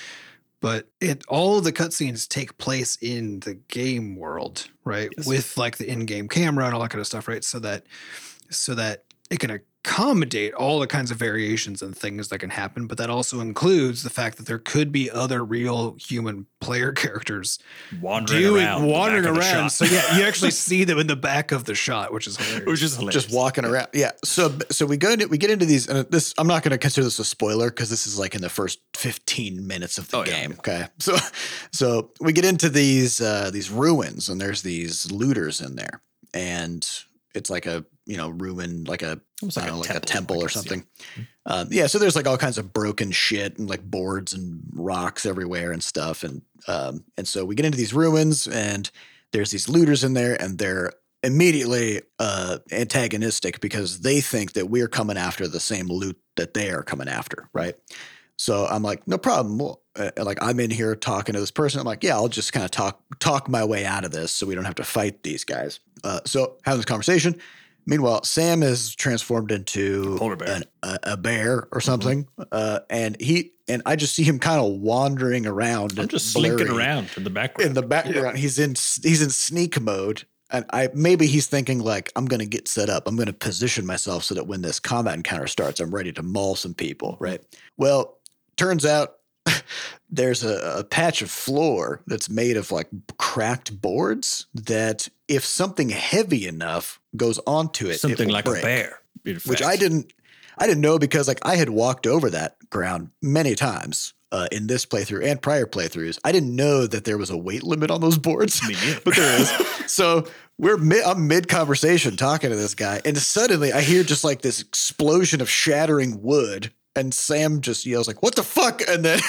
but it all of the cutscenes take place in the game world, right? Yes. With like the in-game camera and all that kind of stuff, right? So that so that it can accommodate all the kinds of variations and things that can happen, but that also includes the fact that there could be other real human player characters Wandering doing around. wandering back of the around. So yeah, you actually see them in the back of the shot, which is hilarious. Which is hilarious. just walking around. Yeah. So so we go into we get into these and this I'm not going to consider this a spoiler because this is like in the first 15 minutes of the Oh, yeah. game. Okay. So so we get into these uh these ruins and there's these looters in there and it's like a you know ruin like a Almost like don't a know, like a temple, temple or guess, yeah. something. Um, yeah, so there's like all kinds of broken shit and like boards and rocks everywhere and stuff, and um, and so we get into these ruins and there's these looters in there, and they're immediately uh, antagonistic because they think that we're coming after the same loot that they are coming after, right? So I'm like, no problem. Well, uh, like I'm in here talking to this person. I'm like, yeah, I'll just kind of talk talk my way out of this, so we don't have to fight these guys. Uh, so having this conversation. Meanwhile, Sam is transformed into bear. an, a, a bear or something, uh, and he and I just see him kind of wandering around. I'm just blurry slinking around in the background. in the background. He's in he's in sneak mode, and I maybe he's thinking like I'm going to get set up. I'm going to position myself so that when this combat encounter starts, I'm ready to maul some people. Right. Well, turns out there's a, a patch of floor that's made of like cracked boards that if something heavy enough goes onto it, it Something will like break a bear. which. I didn't I didn't know because like I had walked over that ground many times uh, in this playthrough and prior playthroughs. I didn't know that there was a weight limit on those boards, but there is. So we're mid, I'm mid conversation talking to this guy, and suddenly I hear just like this explosion of shattering wood. And Sam just yells like, "What the fuck!" And then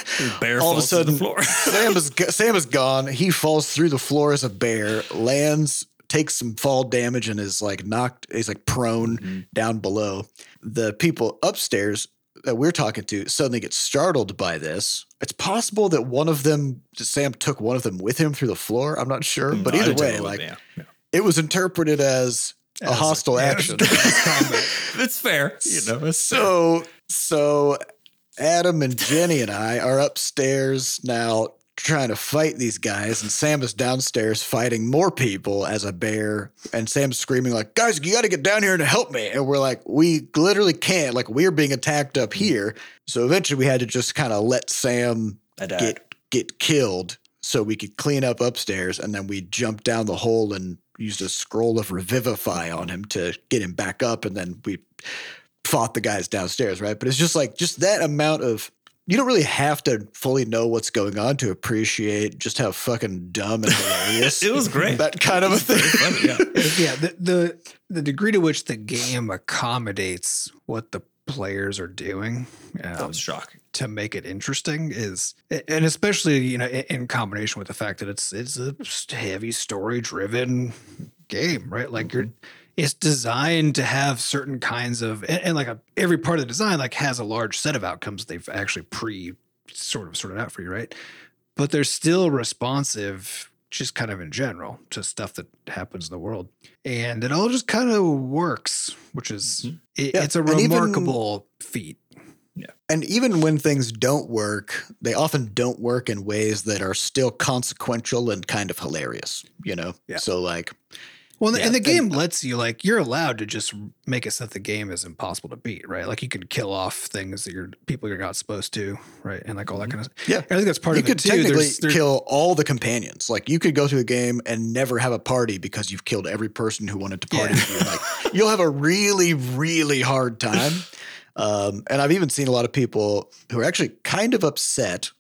bear all of a falls to the sudden, floor. Sam is Sam is gone. He falls through the floor as a bear, lands, takes some fall damage, and is like knocked. He's like prone Mhm. down below. The people upstairs that we're talking to suddenly get startled by this. It's possible that one of them, Sam took one of them with him through the floor. I'm not sure, but No, either way, like yeah, yeah. it was interpreted as a hostile action. it's fair. You know, So so Adam and Jenny and I are upstairs now trying to fight these guys and Sam is downstairs fighting more people as a bear and Sam's screaming like guys you got to get down here and help me. And we're like we literally can't. Like we're being attacked up here. So eventually we had to just kind of let Sam get get killed so we could clean up upstairs and then we jumped down the hole and used a scroll of revivify on him to get him back up and then we fought the guys downstairs right? But it's just like just that amount of you don't really have to fully know what's going on to appreciate just how fucking dumb and hilarious It was great. that kind of a thing Funny, yeah. yeah, the, the the degree to which the game accommodates what the players are doing That um, was shocking. to make it interesting is, and especially you know in, in combination with the fact that it's it's a heavy story driven game, right? Like you're. It's designed to have certain kinds of, and, and like a, every part of the design like has a large set of outcomes they've actually pre sort of sorted out for you, right? But they're still responsive, just kind of in general, to stuff that happens in the world, and it all just kind of works, which is Mhm. it, Yeah, it's a and even- remarkable feat. And even when things don't work, they often don't work in ways that are still consequential and kind of hilarious, you know? Yeah. So, like, Well, and the- Yeah, and the and- game lets you like you're allowed to just make it so that the game is impossible to beat, right? Like you can kill off things that you're people you're not supposed to, right? And like all that kind of Yeah. I think that's part you of it too. You could technically There's, there's, kill all the companions. Like, you could go through the game and never have a party because you've killed every person who wanted to party Yeah. with you. Like, you'll have a really, really hard time. Um, and I've even seen a lot of people who are actually kind of upset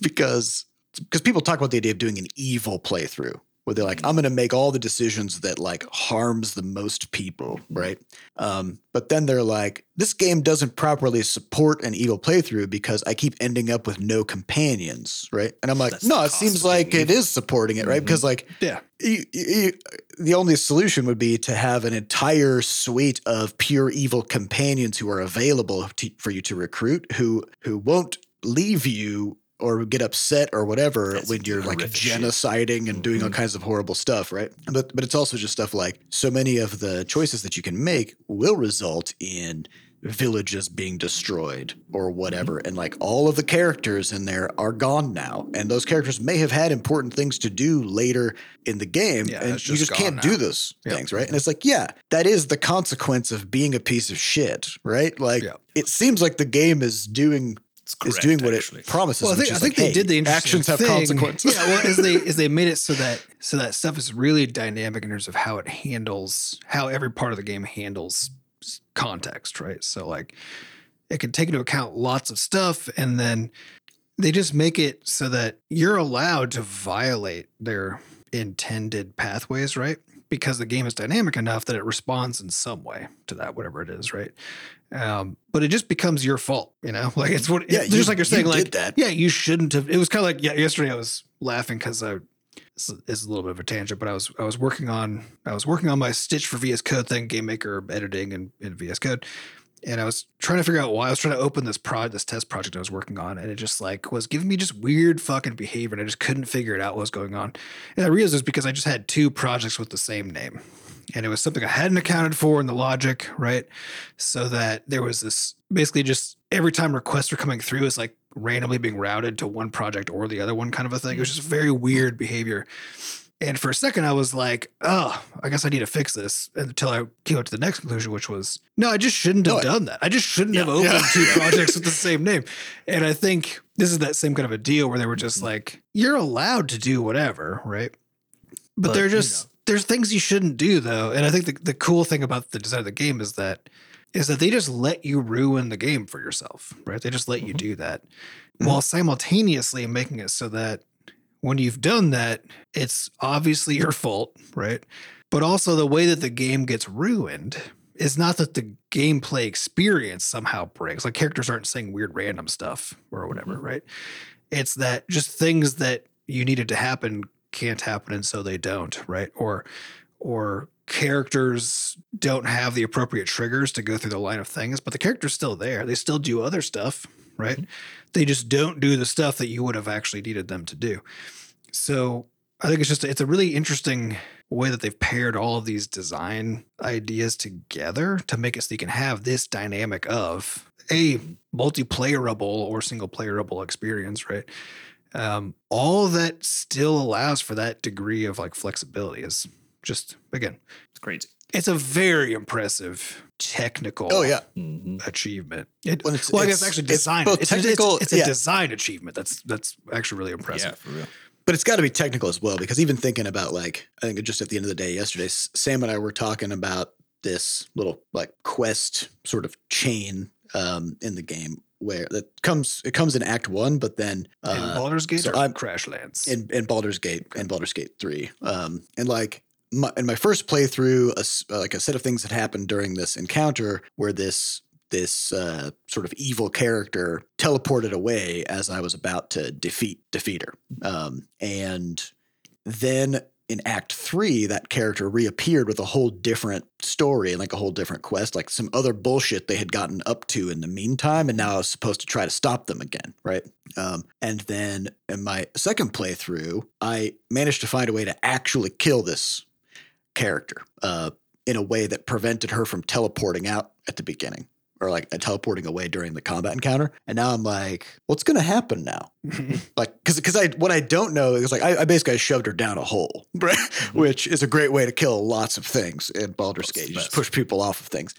because because people talk about the idea of doing an evil playthrough where they're like, I'm going to make all the decisions that like harms the most people, right? Um, but then they're like, this game doesn't properly support an evil playthrough because I keep ending up with no companions, right? And I'm like, That's no, it seems like it is supporting it, right? Mhm. Because like yeah, you, you, the only solution would be to have an entire suite of pure evil companions who are available to, for you to recruit, who who won't leave you or get upset or whatever That's when you're like horrific shit. genociding and doing all Mhm. kinds of horrible stuff, right? But but it's also just stuff like so many of the choices that you can make will result in villages being destroyed or whatever Mm-hmm. and like all of the characters in there are gone now and those characters may have had important things to do later in the game Yeah, and you just just can't gone do those Yep. things right and it's like yeah that is the consequence of being a piece of shit right like Yep. it seems like the game is doing It's is doing what actually. it promises Well, I which think, I think like, they hey, did the interesting actions have thing- consequences Yeah, well, as they as they made it so that so that stuff is really dynamic in terms of how it handles how every part of the game handles context, right? So like it can take into account lots of stuff, and then they just make it so that you're allowed to violate their intended pathways, right? Because the game is dynamic enough that it responds in some way to that, whatever it is, right? Um, but it just becomes your fault, you know. Like it's what, Yeah, just you- like you're saying, did like that. yeah, you shouldn't have. It was kind of like yeah. Yesterday, I was laughing because I. This is a little bit of a tangent, but I was I was working on I was working on my Stitch for VS Code thing, Game Maker editing and in VS Code, and I was trying to figure out why I was trying to open this prod this test project I was working on, and it just like was giving me just weird fucking behavior, and I just couldn't figure it out what was going on. And I realized it was because I just had two projects with the same name, and it was something I hadn't accounted for in the logic, right? So that there was this basically just every time requests were coming through, it's like randomly being routed to one project or the other one kind of a thing. It was mm-hmm. just very weird behavior. And for a second, I was like, oh, I guess I need to fix this until I came up to the next conclusion, which was, no, I just shouldn't have No, done that. I just shouldn't have opened Yeah. two projects with the same name. And I think this is that same kind of a deal where they were just like, you're allowed to do whatever, right? But, But, they're you just, there's things you shouldn't do though. And I think the, the cool thing about the design of the game is that, is that they just let you ruin the game for yourself, right? They just let you Mhm. do that while simultaneously making it so that when you've done that, it's obviously your fault, right? But also the way that the game gets ruined is not that the gameplay experience somehow breaks. Like characters aren't saying weird random stuff or whatever, Mhm. right? It's that just things that you needed to happen can't happen and so they don't, right? Or or characters don't have the appropriate triggers to go through the line of things, but the character's still there. They still do other stuff, right? They just don't do the stuff that you would have actually needed them to do. So I think it's just it's a really interesting way that they've paired all of these design ideas together to make it so you can have this dynamic of a multiplayerable or single playerable experience, right? Um, all that still allows for that degree of like flexibility is just again, It's crazy. it's a very impressive technical oh yeah Mhm. achievement. It, When it's- well, I guess it's- actually design. It's, it's, technical- it's a yeah. design achievement. That's that's actually really impressive. Yeah, for real. but it's got to be technical as well because even thinking about like i think just at the end of the day yesterday sam and i were talking about this little like quest sort of chain um in the game where that comes it comes in act one but then in uh Baldur's Gate so or I'm- Crashlands. in, in Baldur's Gate and Baldur's Gate 3. Um, and like my, in my first playthrough, a uh, like a set of things that happened during this encounter where this this uh, sort of evil character teleported away as I was about to defeat defeat her. Um, and then in Act Three, that character reappeared with a whole different story and like a whole different quest, like some other bullshit they had gotten up to in the meantime, and now I was supposed to try to stop them again, right? Um, and then in my second playthrough, I managed to find a way to actually kill this character uh, in a way that prevented her from teleporting out at the beginning or like uh, teleporting away during the combat encounter. And now I'm like, what's going to happen now? Like, because because I what I don't know is like I, I basically shoved her down a hole, right? Which is a great way to kill lots of things in Baldur's Gate. You just push people off of things.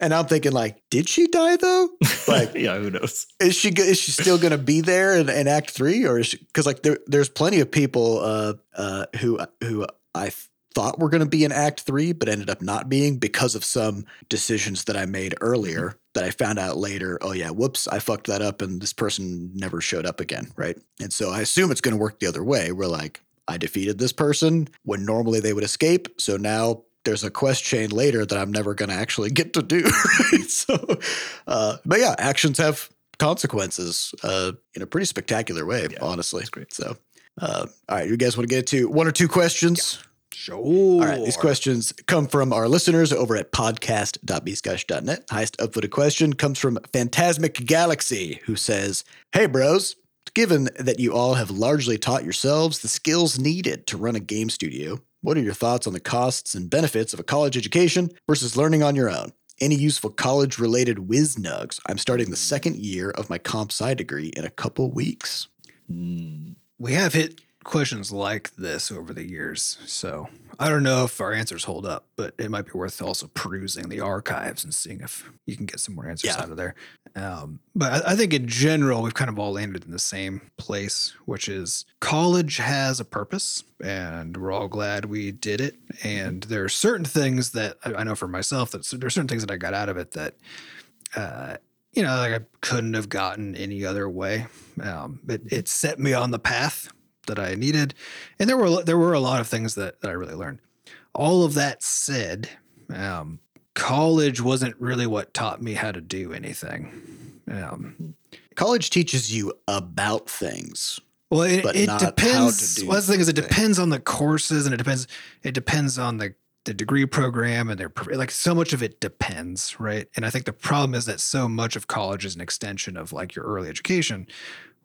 And I'm thinking like, did she die though? Like, yeah, who knows? is she is she still going to be there in, in Act Three, or is because like there there's plenty of people uh uh who who I thought were going to be in Act Three, but ended up not being because of some decisions that I made earlier that I found out later. Oh yeah, whoops, I fucked that up, and this person never showed up again, right? And so I assume it's going to work the other way. We're like, I defeated this person when normally they would escape, so now. There's a quest chain later that I'm never going to actually get to do. right? So, uh, but yeah, actions have consequences uh, in a pretty spectacular way, Yeah, honestly. So, uh, all right, you guys want to get to one or two questions? Sure. All right, these questions come from our listeners over at podcast.bscotch.net. Highest upvoted question comes from Fantasmic Galaxy, who says, Hey, bros. given that you all have largely taught yourselves the skills needed to run a game studio, what are your thoughts on the costs and benefits of a college education versus learning on your own? Any useful college related whiz nugs? I'm starting the second year of my comp sci degree in a couple weeks. Mm. We have hit questions like this over the years. So I don't know if our answers hold up, but it might be worth also perusing the archives and seeing if you can get some more answers Yeah. out of there. Um, but I, I think in general, we've kind of all landed in the same place, which is college has a purpose and we're all glad we did it. And there are certain things that I, know for myself that there are certain things that I got out of it that, uh, you know, like I couldn't have gotten any other way. Um, it, it set me on the path that I needed, and there were there were a lot of things that, that I really learned. All of that said, um, college wasn't really what taught me how to do anything. Um, College teaches you about things. well, it, it not how to depends. do Well, that's the thing is, it depends on the courses, and it depends. It depends on the the degree program, and their like so much of it depends, right? And I think the problem is that so much of college is an extension of like your early education,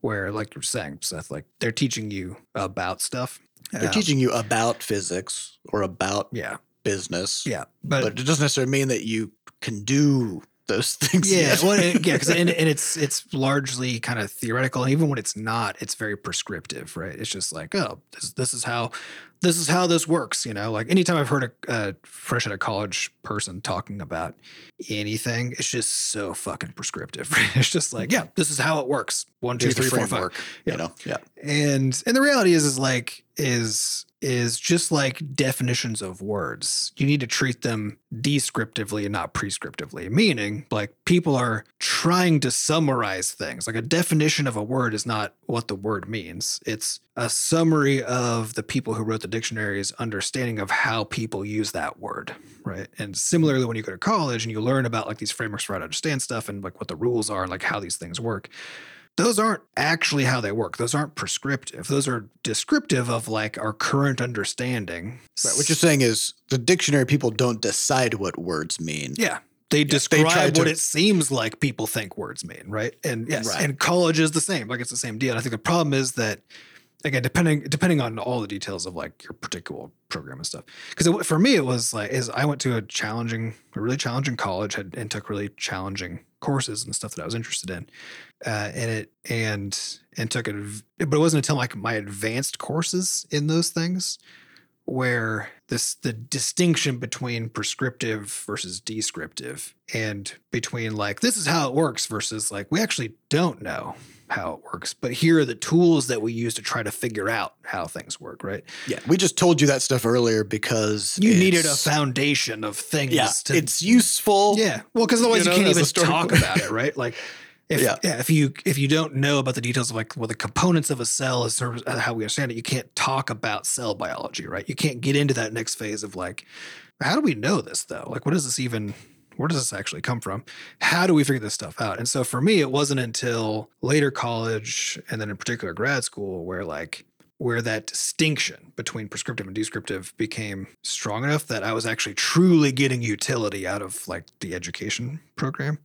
where like you're saying, Seth, like they're teaching you about stuff. They're Um, teaching you about physics or about yeah, business. yeah, But, but, it doesn't necessarily mean that you can do those things. yeah, well, and- yeah, because and, and it's it's largely kind of theoretical, and even when it's not, it's very prescriptive, right? It's just like, oh, this this is how this is how this works, you know. Like anytime I've heard a, a fresh out of college person talking about anything, it's just so fucking prescriptive. Right? It's just like, yeah, this is how it works. One, two, Here's three, four, five. Yeah. You know, yeah. and and the reality is is like is is just like definitions of words you need to treat them descriptively and not prescriptively meaning like people are trying to summarize things like a definition of a word is not what the word means it's a summary of the people who wrote the dictionary's understanding of how people use that word right and similarly when you go to college and you learn about like these frameworks for how to understand stuff and like what the rules are and like how these things work those aren't actually how they work. Those aren't prescriptive. Those are descriptive of like our current understanding. Right. What you're saying is the dictionary people don't decide what words mean. yeah. They describe to- what it seems like people think words mean, right? And yes, Right. and college is the same. Like it's the same deal. And I think the problem is that again, depending depending on all the details of like your particular program and stuff. Because for me, it was like is I went to a challenging, a really challenging college, had, and took really challenging courses and stuff that I was interested in, uh, and it and and took it. But it wasn't until like my advanced courses in those things where this the distinction between prescriptive versus descriptive and between like this is how it works versus like we actually don't know how it works but here are the tools that we use to try to figure out how things work right Yeah. We just told you that stuff earlier because you needed a foundation of things Yeah. to It's useful. yeah well because otherwise you, you can't even talk about it right like if, Yeah. yeah. if you if you don't know about the details of like well the components of a cell is sort of uh, how we understand it you can't talk about cell biology right you can't get into that next phase of like how do we know this though like what does this even where does this actually come from how do we figure this stuff out and so for me it wasn't until later college and then in particular grad school where like where that distinction between prescriptive and descriptive became strong enough that I was actually truly getting utility out of like the education program.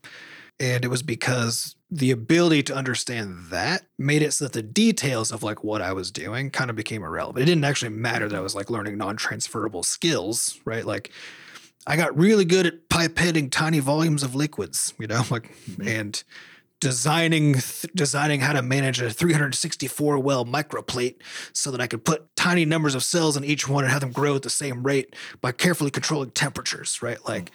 And it was because the ability to understand that made it so that the details of like what I was doing kind of became irrelevant. It didn't actually matter that I was like learning non-transferable skills, right? Like I got really good at pipetting tiny volumes of liquids, you know, like mm-hmm. and designing th- designing how to manage a 364 well microplate so that I could put tiny numbers of cells in each one and have them grow at the same rate by carefully controlling temperatures, right? Like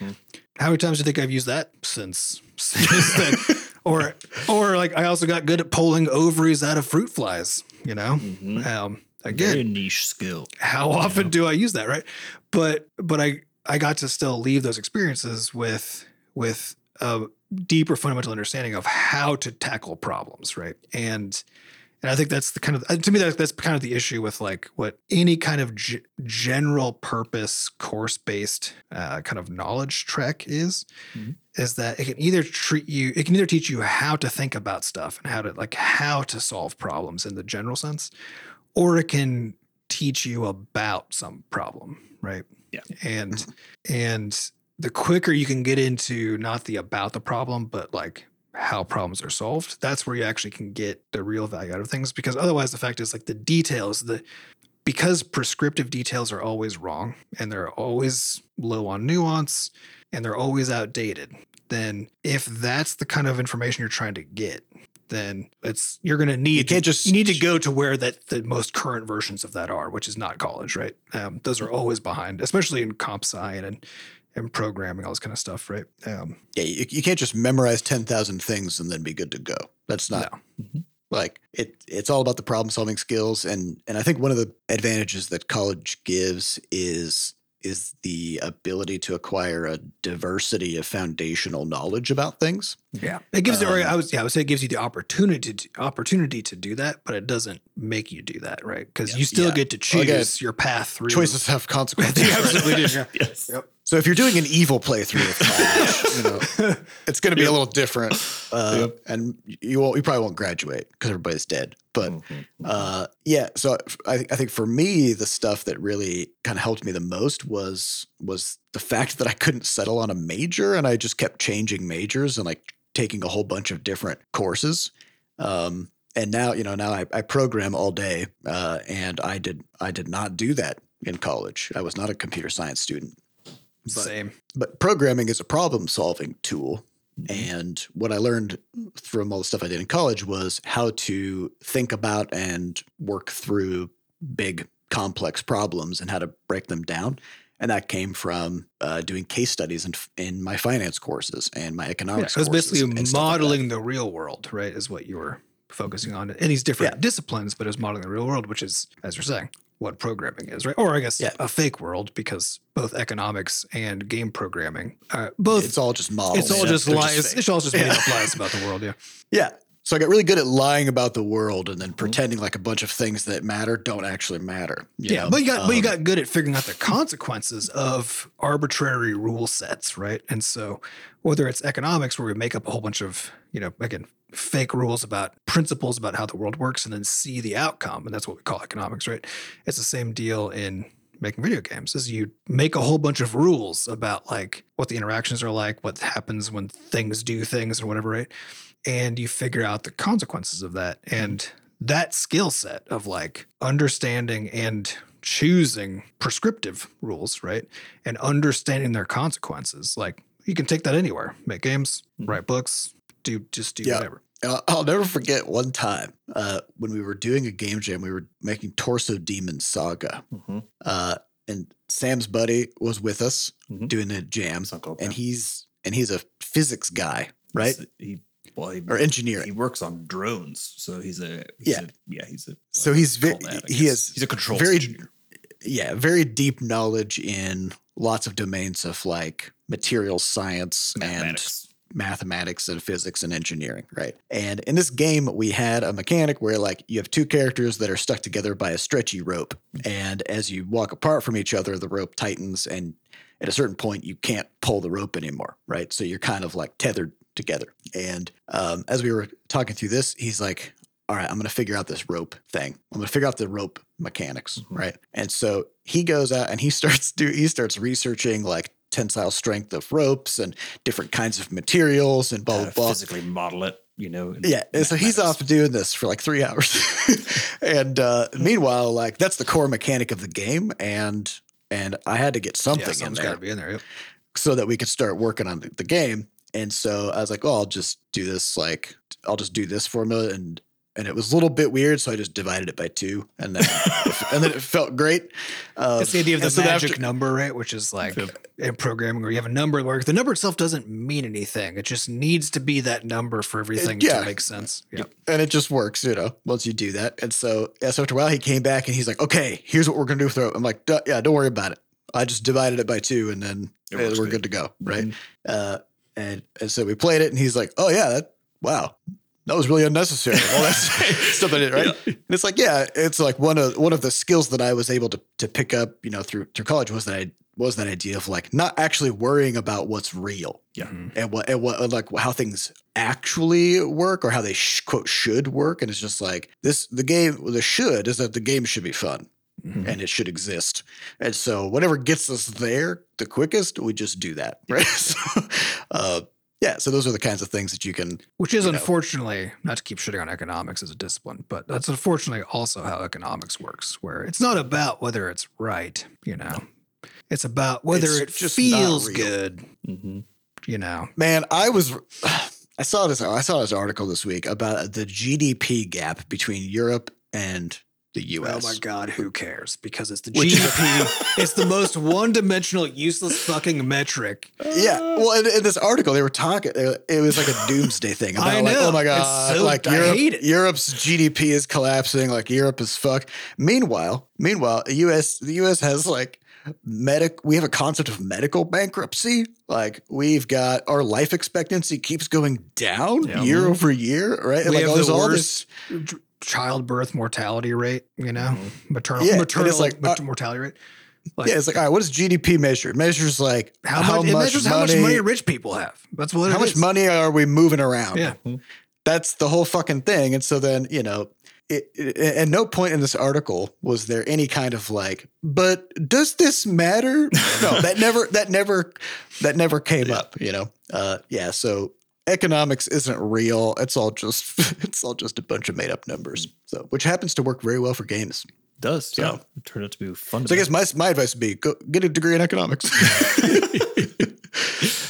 how many times do you think I've used that since since then? or or like I also got good at pulling ovaries out of fruit flies, you know? Mhm. Um again, Very niche skill. how often do I use that, right? But but I I got to still leave those experiences with with a deeper fundamental understanding of how to tackle problems, right? And and I think that's the kind of to me that's that's kind of the issue with like what any kind of g- general purpose course based uh, kind of knowledge track is, Mhm. is that it can either treat you, it can either teach you how to think about stuff and how to like how to solve problems in the general sense, or it can teach you about some problem, right? Yeah. And and the quicker you can get into not the about the problem, but like how problems are solved. That's where you actually can get the real value out of things because otherwise the fact is like the details, the because prescriptive details are always wrong and they're always low on nuance and they're always outdated, then if that's the kind of information you're trying to get, then it's you're going to need You can't to, just- you need to go to where that the most current versions of that are, which is not college, right? Um, those are always behind, especially in comp sci and and programming, all this kind of stuff, right? Um, Yeah, you, you can't just memorize 10,000 things and then be good to go. That's not no. like it it's all about the problem solving skills and and I think one of the advantages that college gives is is the ability to acquire a diversity of foundational knowledge about things. Yeah, it gives you. Um, I was. Yeah, I would say it gives you the opportunity to opportunity to do that, but it doesn't make you do that, right? Because you still Yeah. get to Well, choose again, your path through. Choices have consequences. They absolutely do. Yeah. Yes. Yep. So if you're doing an evil playthrough of college, you know, it's going to be a little different, uh, Yep. and you won't, you probably won't graduate because everybody's dead. But Mhm. uh, yeah, so I, I think for me, the stuff that really kind of helped me the most was was the fact that I couldn't settle on a major, and I just kept changing majors and like taking a whole bunch of different courses. Um, and now, you know, now I, I program all day, uh, and I did I did not do that in college. I was not a computer science student But- Same. but programming is a problem solving tool. Mm-hmm. And what I learned from all the stuff I did in college was how to think about and work through big, complex problems and how to break them down. And that came from uh, doing case studies in, in my finance courses and my Yeah, economics. it was basically stuff like modeling the real world, right? Is what you were focusing on in these different Yeah. disciplines, but it was modeling the real world, which is, as you're saying, what programming is, right? Or I guess Yeah. a fake world because both economics and game programming, uh, both. It's all just models. It's all Yeah, just they're lies. fake. It's all just made Yeah. up lies about the world. Yeah. Yeah. So I got really good at lying about the world and then pretending like a bunch of things that matter don't actually matter. you yeah, know? but you got but you Um, got good at figuring out the consequences of arbitrary rule sets, right? And so whether it's economics where we make up a whole bunch of, you know, again, fake rules about principles about how the world works and then see the outcome, and that's what we call economics, right? It's the same deal in making video games is you make a whole bunch of rules about like what the interactions are like, what happens when things do things or whatever, right? And you figure out the consequences of that. And that skill set of like understanding and choosing prescriptive rules, right? And understanding their consequences. Like you can take that anywhere. Make games, Mhm. write books, do just do Yeah. whatever. I'll never forget one time uh, when we were doing a game jam. We were making Torso Demon Saga, Mhm. uh, and Sam's buddy was with us Mhm. doing the jam, Uncle and he's and he's a physics guy, right, He's- He well, he, or engineer. he works on drones, so he's a he's Yeah. a, yeah he's a So he's do ve- that, he has he's a control very- engineer. Yeah, very deep knowledge in lots of domains of like material science Mathematics. and mathematics and physics and engineering, right? And in this game, we had a mechanic where like you have two characters that are stuck together by a stretchy rope. And as you walk apart from each other, the rope tightens and at a certain point you can't pull the rope anymore, right? So you're kind of like tethered together. And um, as we were talking through this, he's like, all right, I'm going to figure out this rope thing. I'm going to figure out the rope mechanics, Mhm. right? And so he goes out and he starts do he starts researching like tensile strength of ropes and different kinds of materials and blah blah blah. physically model it, you know. Yeah, and so he's off doing this for like three hours, and uh, meanwhile, like that's the core mechanic of the game, and and I had to get something yeah, in there be in there. Yep. so that we could start working on the, the game. And so I was like, well, I'll just do this. Like, I'll just do this formula, and and it was a little bit weird, so I just divided it by two, and then and then it felt great. Um, It's the idea of the and so magic after- number, right? Which is like Yep. in programming where you have a number where the number itself doesn't mean anything. It just needs to be that number for everything yeah. to make sense. Yep. and it just works, you know, once you do that. And so, yeah, so after a while, he came back and he's like, okay, here's what we're gonna do with it. I'm like, yeah, don't worry about it. I just divided it by two, and then It uh, we're good. good to go, right? Mhm. Uh, and and so we played it, and he's like, "Oh yeah, that wow, that was really unnecessary." All that stuff I did, right? And it's like, yeah, it's like one of one of the skills that I was able to to pick up, you know, through through college was that I was that idea of like not actually worrying about what's real Yeah. Mhm. and what and what like how things actually work or how they sh- quote should work, and it's just like this the game the should is that the game should be fun Mhm. and it should exist. And so whatever gets us there the quickest, we just do that, right? so, uh, yeah, so those are the kinds of things that you can. Which is you know. unfortunately not to keep shitting on economics as a discipline, but that's unfortunately also how economics works, where it's not about whether it's right, you know. It's about whether It's it just feels good, Mm-hmm. you know. Man, I was. I saw this. I saw this article this week about the GDP gap between Europe and the U.S. Oh my god, who cares? Because it's the Which- GDP. it's the most one-dimensional, useless fucking metric. Yeah. Well, in, in this article, they were talking. It was like a doomsday thing about I like, oh my god, so- like I Europe, hate it. Europe's GDP is collapsing. Like Europe is fuck. Meanwhile, meanwhile, the U.S. the U.S. has like medic. We have a concept of medical bankruptcy. Like we've got our life expectancy keeps going down Yeah. year over year, right? We like have there's the all worst childbirth mortality rate, you know, maternal Yeah, maternal it's like, mat- uh, mortality rate. Like, yeah, it's like, all right, what does GDP measure? It measures like how, much, it measures how much money rich people have. That's what. how it much is. money are we moving around? Yeah. That's the whole fucking thing. And so then, you know, it, it, at no point in this article was there any kind of like, but does this matter? No, that never, that never, that never came up, you know? Uh, yeah. So economics isn't real. It's all just, it's all just a bunch of made up numbers. So, which happens to work very well for games. Does So- yeah. It turned out to be fun. So I guess my, my advice would be go get a degree in economics.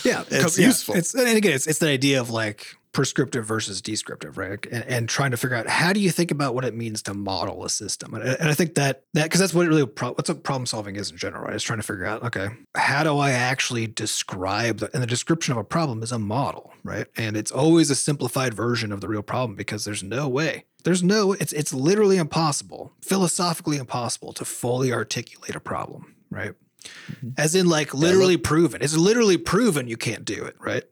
Yeah, It's yeah. useful. It's and again, it's it's the idea of like prescriptive versus descriptive, right? And, and trying to figure out how do you think about what it means to model a system, and, and I think that that because that's what it really pro- what's what problem solving is in general, right? It's trying to figure out okay, how do I actually describe the, and the description of a problem is a model, right? And it's always a simplified version of the real problem because there's no way. There's no it's it's literally impossible, philosophically impossible to fully articulate a problem, right? Mm-hmm. As in like literally proven. It's literally proven you can't do it, right?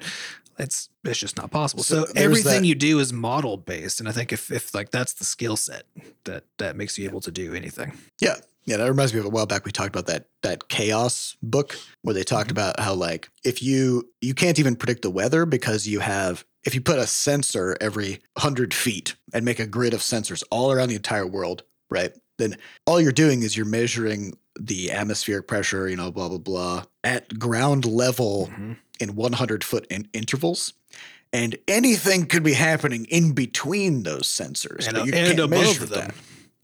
It's it's just not possible. So So, everything that- you do is model based. And I think if if like that's the skill set that that makes you able to do anything. Yeah. Yeah, that reminds me of a while back we talked about that that chaos book where they talked Mm-hmm. about how like if you you can't even predict the weather because you have if you put a sensor every hundred feet and make a grid of sensors all around the entire world, right? Then all you're doing is you're measuring the atmospheric pressure, you know, blah blah blah, at ground level mm-hmm. in 100 foot in intervals. And anything could be happening in between those sensors, And, but you and can't above measure them. that.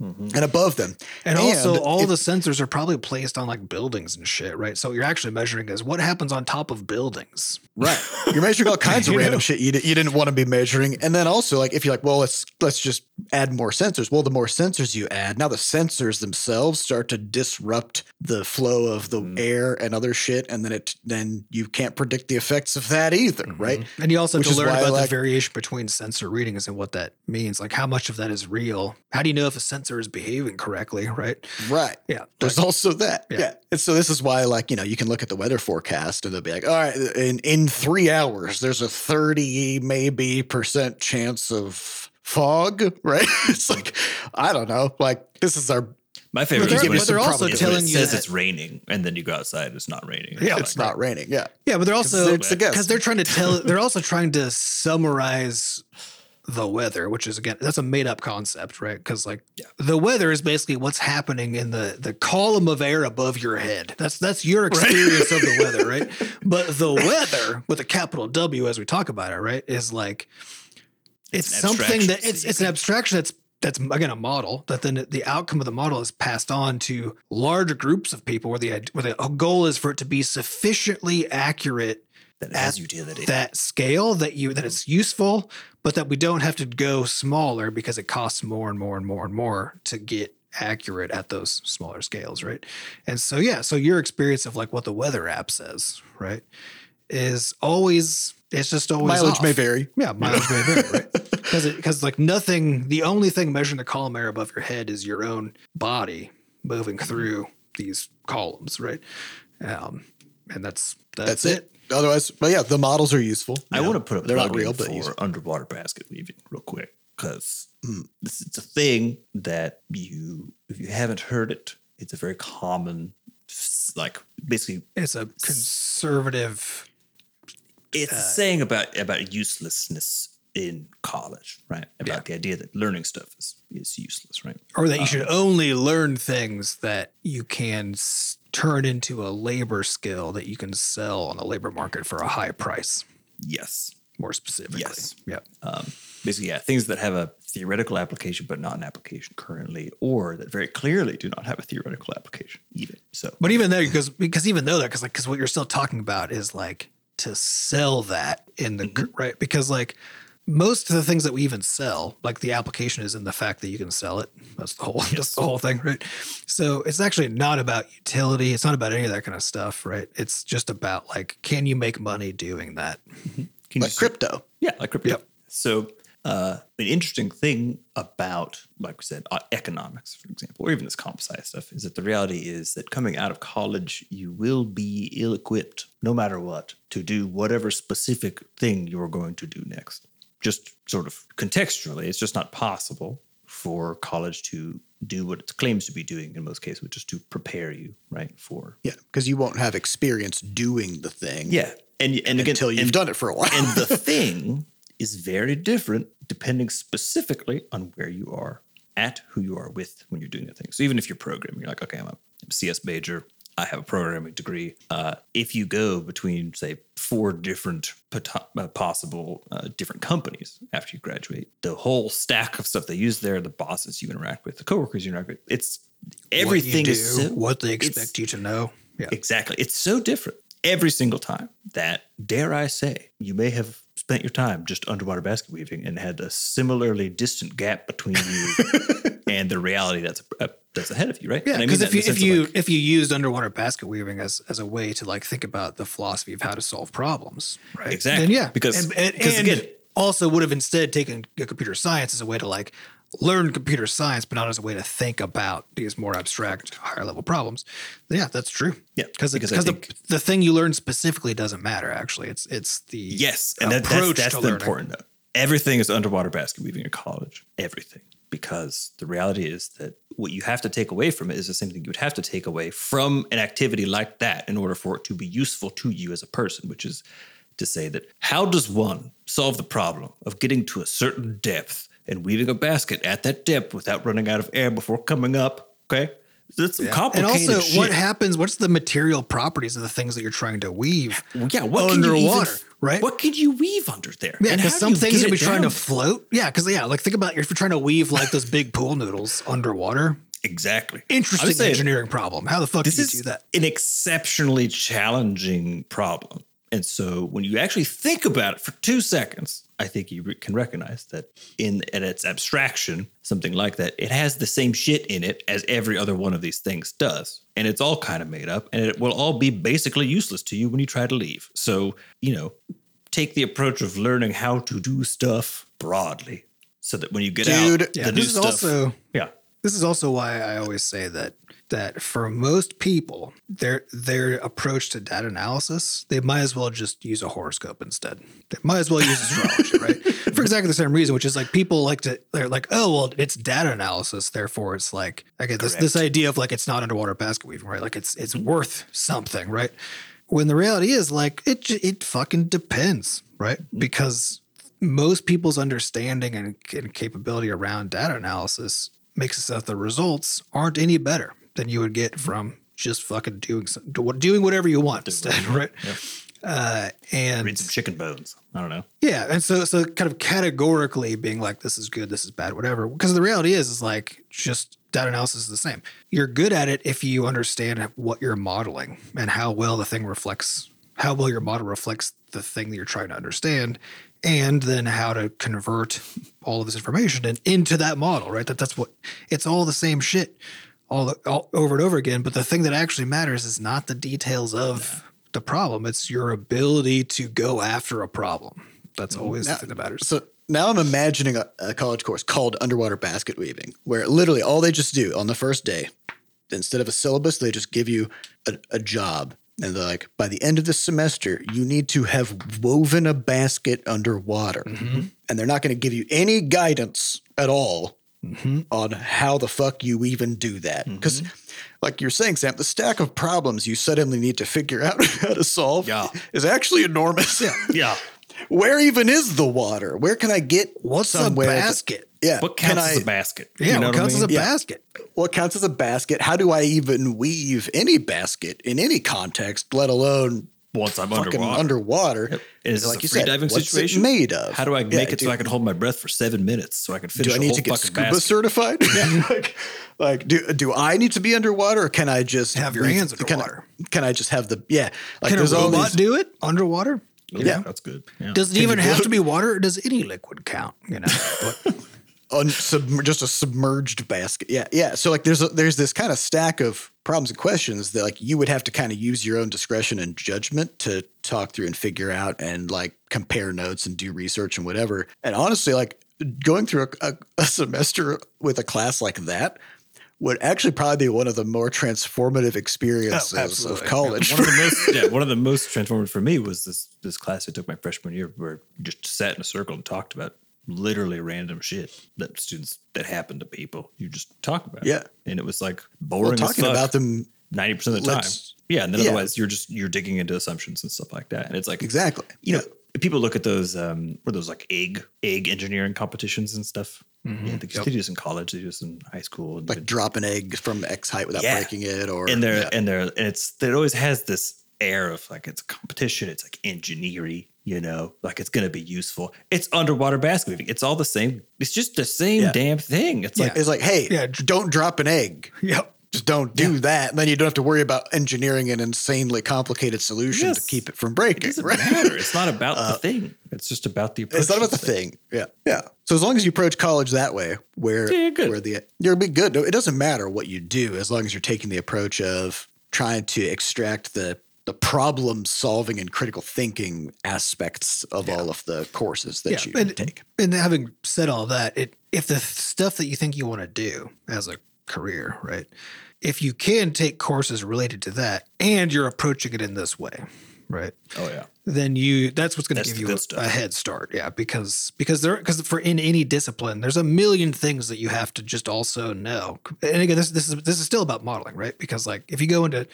Mhm. And above them, And, also, all if- the sensors are probably placed on like buildings and shit, right? So what you're actually measuring is what happens on top of buildings. Right. You're measuring all kinds of random know? shit you, di- you didn't want to be measuring. And then also like if you're like, well, let's let's just add more sensors. Well, the more sensors you add, now the sensors themselves start to disrupt the flow of the Mm. air and other shit. And then it then you can't predict the effects of that either, right? Mhm. And you also have Which to learn about like- the variation between sensor readings and what that means. Like how much of that is real? How do you know if a sensor is behaving correctly, right? Right. Yeah. There's like- also that. Yeah. Yeah. And so this is why, like, you know, you can look at the weather forecast and they'll be like, all right, in, in three hours, there's a 30 maybe percent chance of fog, right? it's like, I don't know. Like, this is our, My favorite they're- is when but they're also is it telling you says that- it's raining, and then you go outside, it's not raining. Yeah, it's not raining. Yeah. Yeah, but they're also it's a guess. because they're trying to tell. They're also trying to summarize the weather, which is again that's a made up concept, right? Because like the weather is basically what's happening in the the column of air above your head. That's that's your experience of the weather, right? But the weather with a capital W, as we talk about it, right, is like it's, It's something that it's it's an abstraction that's that's again a model that then the outcome of the model is passed on to large groups of people where the where the goal is for it to be sufficiently accurate That has utility. that scale that you that it's useful but that we don't have to go smaller because it costs more and more and more and more to get accurate at those smaller scales right and so yeah so your experience of like what the weather app says right is always it's just always Mileage off. may vary. yeah mileage may vary right because because like nothing the only thing measuring the column air above your head is your own body moving through these columns right um and that's that's, That's it. Otherwise, but yeah, the models are useful. I you know. want to put a They're plug not real, in but for useful. underwater basket weaving real quick because Hmm. this is a thing that you, if you haven't heard it, it's a very common, like basically, it's a conservative it's a saying about about uselessness in college, right? About Yeah. the idea that learning stuff is is useless, right? or that you should only learn things that you can s- turn into a labor skill that you can sell on the labor market for a high price. Yes. more specifically. Yes. Yeah. Um, basically, yeah, things that have a theoretical application but not an application currently, or that very clearly do not have a theoretical application even. So, But even there, because because even though that, because like because what you're still talking about is like to sell that in the Mm-hmm. right because like most of the things that we even sell, like the application is in the fact that you can sell it. That's the whole that's the whole thing, right? So it's actually not about utility. It's not about any of that kind of stuff, right? It's just about like can you make money doing that? can you Like just- crypto. Yeah, like crypto. Yep. So, uh, an interesting thing about, like we said, uh, economics, for example, or even this comp sci stuff, is that the reality is that coming out of college, you will be ill equipped, no matter what, to do whatever specific thing you're going to do next. Just sort of contextually, it's just not possible for college to do what it claims to be doing in most cases, which is to prepare you, right, for Yeah, because you won't have experience doing the thing. yeah, and and again, until you've and- done it for a while. and the thing is very different depending specifically on where you are at who you are with when you're doing the thing. So even if you're programming, you're like, okay, I'm a CS major. I have a programming degree. Uh, if you go between, say, four different pot- uh, possible uh, different companies after you graduate, the whole stack of stuff they use there, the bosses you interact with, the coworkers you interact with, it's everything what you is so, what they expect you to know. Yeah. Exactly. It's so different every single time that, dare I say, you may have spent your time just underwater basket weaving and had a similarly distant gap between you and the reality that's that's ahead of you, right? Yeah, And I mean because if you if you like- if you used underwater basket weaving as as a way to like think about the philosophy of how to solve problems, right? Exactly, Then yeah, because- and, and, because and again- also would have instead taken computer science as a way to like learn computer science, but not as a way to think about these more abstract, higher level problems. Yeah, that's true. Yeah, because because the, the thing you learn specifically doesn't matter. Actually, it's it's the yes, and that, that's that's to the learning. important note. Everything is underwater basket weaving in college. Everything. Because the reality is that what you have to take away from it is the same thing you would have to take away from an activity like that in order for it to be useful to you as a person, which is to say that how does one solve the problem of getting to a certain depth and weaving a basket at that depth without running out of air before coming up? Okay. That's some And also, shit. what happens? What's the material properties of the things that you're trying to weave? Yeah, what can you underwater, even, right? What can you weave under there? Yeah, because some you things get you'll be trying to float. Yeah, because yeah, like think about if you're trying to weave like those big pool noodles underwater. Exactly. Interesting I'm engineering problem. How the fuck This do you is do that? an exceptionally challenging problem. And so when you actually think about it for two seconds, I think you re- can recognize that in at its abstraction, something like that, it has the same shit in it as every other one of these things does. And it's all kind of made up and it will all be basically useless to you when you try to leave. So, you know, take the approach of learning how to do stuff broadly so that when you get Dude, out, Yeah, the new this is stuff. also yeah. This is also why I always say that that for most people, their their approach to data analysis, they might as well just use a horoscope instead. They might as well use astrology, right? For exactly the same reason, which is like people like to they're like, oh well, it's data analysis, therefore it's like I get this this idea of like it's not underwater basket weaving, right? Like it's it's worth something, right? When the reality is like it it fucking depends, right? Mm-hmm. Because most people's understanding and, and capability around data analysis makes so that the results aren't any better than you would get from just fucking doing some, doing whatever you want instead, right? Uh, and Read some chicken bones. I don't know. yeah, and so so kind of categorically being like this is good, this is bad, whatever. Because the reality is is like just data analysis is the same. You're good at it if you understand what you're modeling and how well the thing reflects how well your model reflects the thing that you're trying to understand and then how to convert all of this information in, into that model, right? That that's what it's all the same shit all, the, all over and over again, but the thing that actually matters is not the details of the problem, it's your ability to go after a problem. That's mm-hmm. always the thing that matters. So now I'm imagining a, a college course called underwater basket weaving, where literally all they just do on the first day, instead of a syllabus, they just give you a, a job. And they're like, by the end of the semester, you need to have woven a basket underwater. Mm-hmm. And they're not going to give you any guidance at all mm-hmm. on how the fuck you even do that. Mm-hmm. Because, like you're saying, Sam, the stack of problems you suddenly need to figure out how to solve Yeah. is actually enormous. Yeah. Where even is the water? Where can I get What's somewhere a to- basket? yeah. What can counts I, as a basket? Yeah, You know what I counts as mean? a Yeah. basket? what counts as a basket? How do I even weave any basket in any context, let alone once I'm fucking underwater. underwater. Yep. And is like like you a free said, diving what's it situation made of? How do I Yeah, make it do- so I can hold my breath for seven minutes so I can finish do I need whole to get scuba basket? certified? like, like do do I need to be underwater, or can I just Have your hands can I- underwater. Can I just have the yeah? Like Can a robot these- do it underwater? Yeah. that's good. Yeah. Does it even have to be water, or does any liquid count? You know, But- on sub, just a submerged basket. Yeah, yeah. So like there's a, there's this kind of stack of problems and questions that like you would have to kind of use your own discretion and judgment to talk through and figure out and like compare notes and do research and whatever. And honestly, like going through a, a, a semester with a class like that would actually probably be one of the more transformative experiences of absolutely. college. one of the most yeah, one of the most transformative for me was this this class I took my freshman year where you just sat in a circle and talked about literally random shit that students that happened to people. You just talk about. Yeah. And it was like boring well, talking about them ninety percent of the time. Yeah. And then yeah. otherwise you're just you're digging into assumptions and stuff like that. And it's like exactly. you know, people look at those um are those like egg egg engineering competitions and stuff. Mm-hmm. Yeah, they, they do this in college, they do this in high school. And like drop an egg from X height without Yeah. breaking it, or and they're yeah. and they're and it's it always has this air of like it's a competition it's like engineering you know like it's gonna be useful it's underwater basket it's all the same it's just the same Yeah. damn thing it's like it's like, hey, Yeah. don't drop an egg. yep. Just don't do that. And then you don't have to worry about engineering an insanely complicated solution Yes. to keep it from breaking. doesn't Right? matter it's not about the uh, thing it's just about the approach It's not about the thing. Yeah. Yeah. So as long as you approach college that way, where Yeah, you're good. where the you're be good. It doesn't matter what you do as long as you're taking the approach of trying to extract the the problem solving and critical thinking aspects of all of the courses that you and, take. And having said all that, it if the stuff that you think you want to do as a career, right? If you can take courses related to that and you're approaching it in this way, right? oh yeah Then you that's what's going to give you a, a head start. Yeah, because because there because for in any discipline, there's a million things that you have to just also know. And again, this this is this is still about modeling, right? Because like if you go into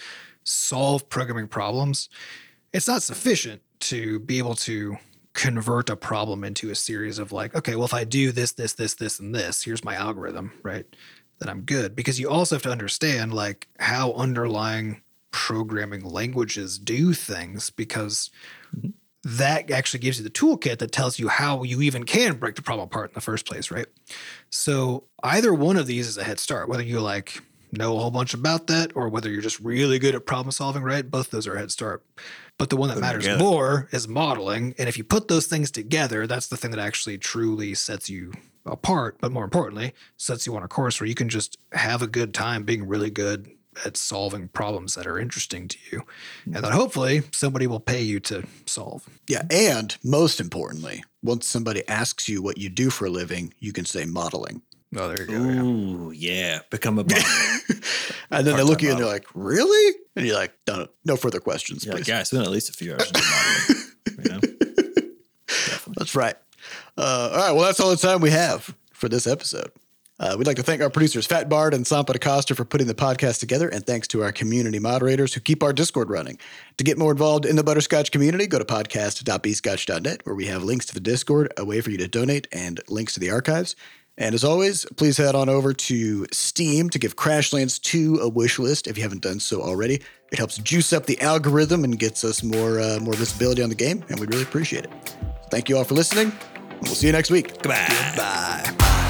solve programming problems, it's not sufficient to be able to convert a problem into a series of like, okay, well, if I do this, this, this, this, and this, here's my algorithm, right? Then I'm good. Because you also have to understand like how underlying programming languages do things because mm-hmm. that actually gives you the toolkit that tells you how you even can break the problem apart in the first place, right? So either one of these is a head start, whether you like know a whole bunch about that or whether you're just really good at problem solving, right? Both those are a head start. But the one that Put matters together. more is modeling. And if you put those things together, that's the thing that actually truly sets you apart. But more importantly, sets you on a course where you can just have a good time being really good at solving problems that are interesting to you. Mm-hmm. And that hopefully somebody will pay you to solve. Yeah. And most importantly, once somebody asks you what you do for a living, you can say modeling. Oh, there you go. yeah. ooh yeah become a model. And then they look at you and they're like, really? And you're like, no, no further questions, You're like, please. yeah I spent at least a few hours doing modeling you know That's right. Uh, all right. Well, that's all the time we have for this episode. Uh, we'd like to thank our producers, Fat Bard and Sampa DaCosta, for putting the podcast together, and thanks to our community moderators who keep our Discord running. To get more involved in the Butterscotch community, go to podcast.bscotch.net, where we have links to the Discord, a way for you to donate, and links to the archives. And as always, please head on over to Steam to give Crashlands 2 a wish list if you haven't done so already. It helps juice up the algorithm and gets us more uh, more visibility on the game, and we'd really appreciate it. Thank you all for listening. We'll see you next week. Goodbye. Goodbye.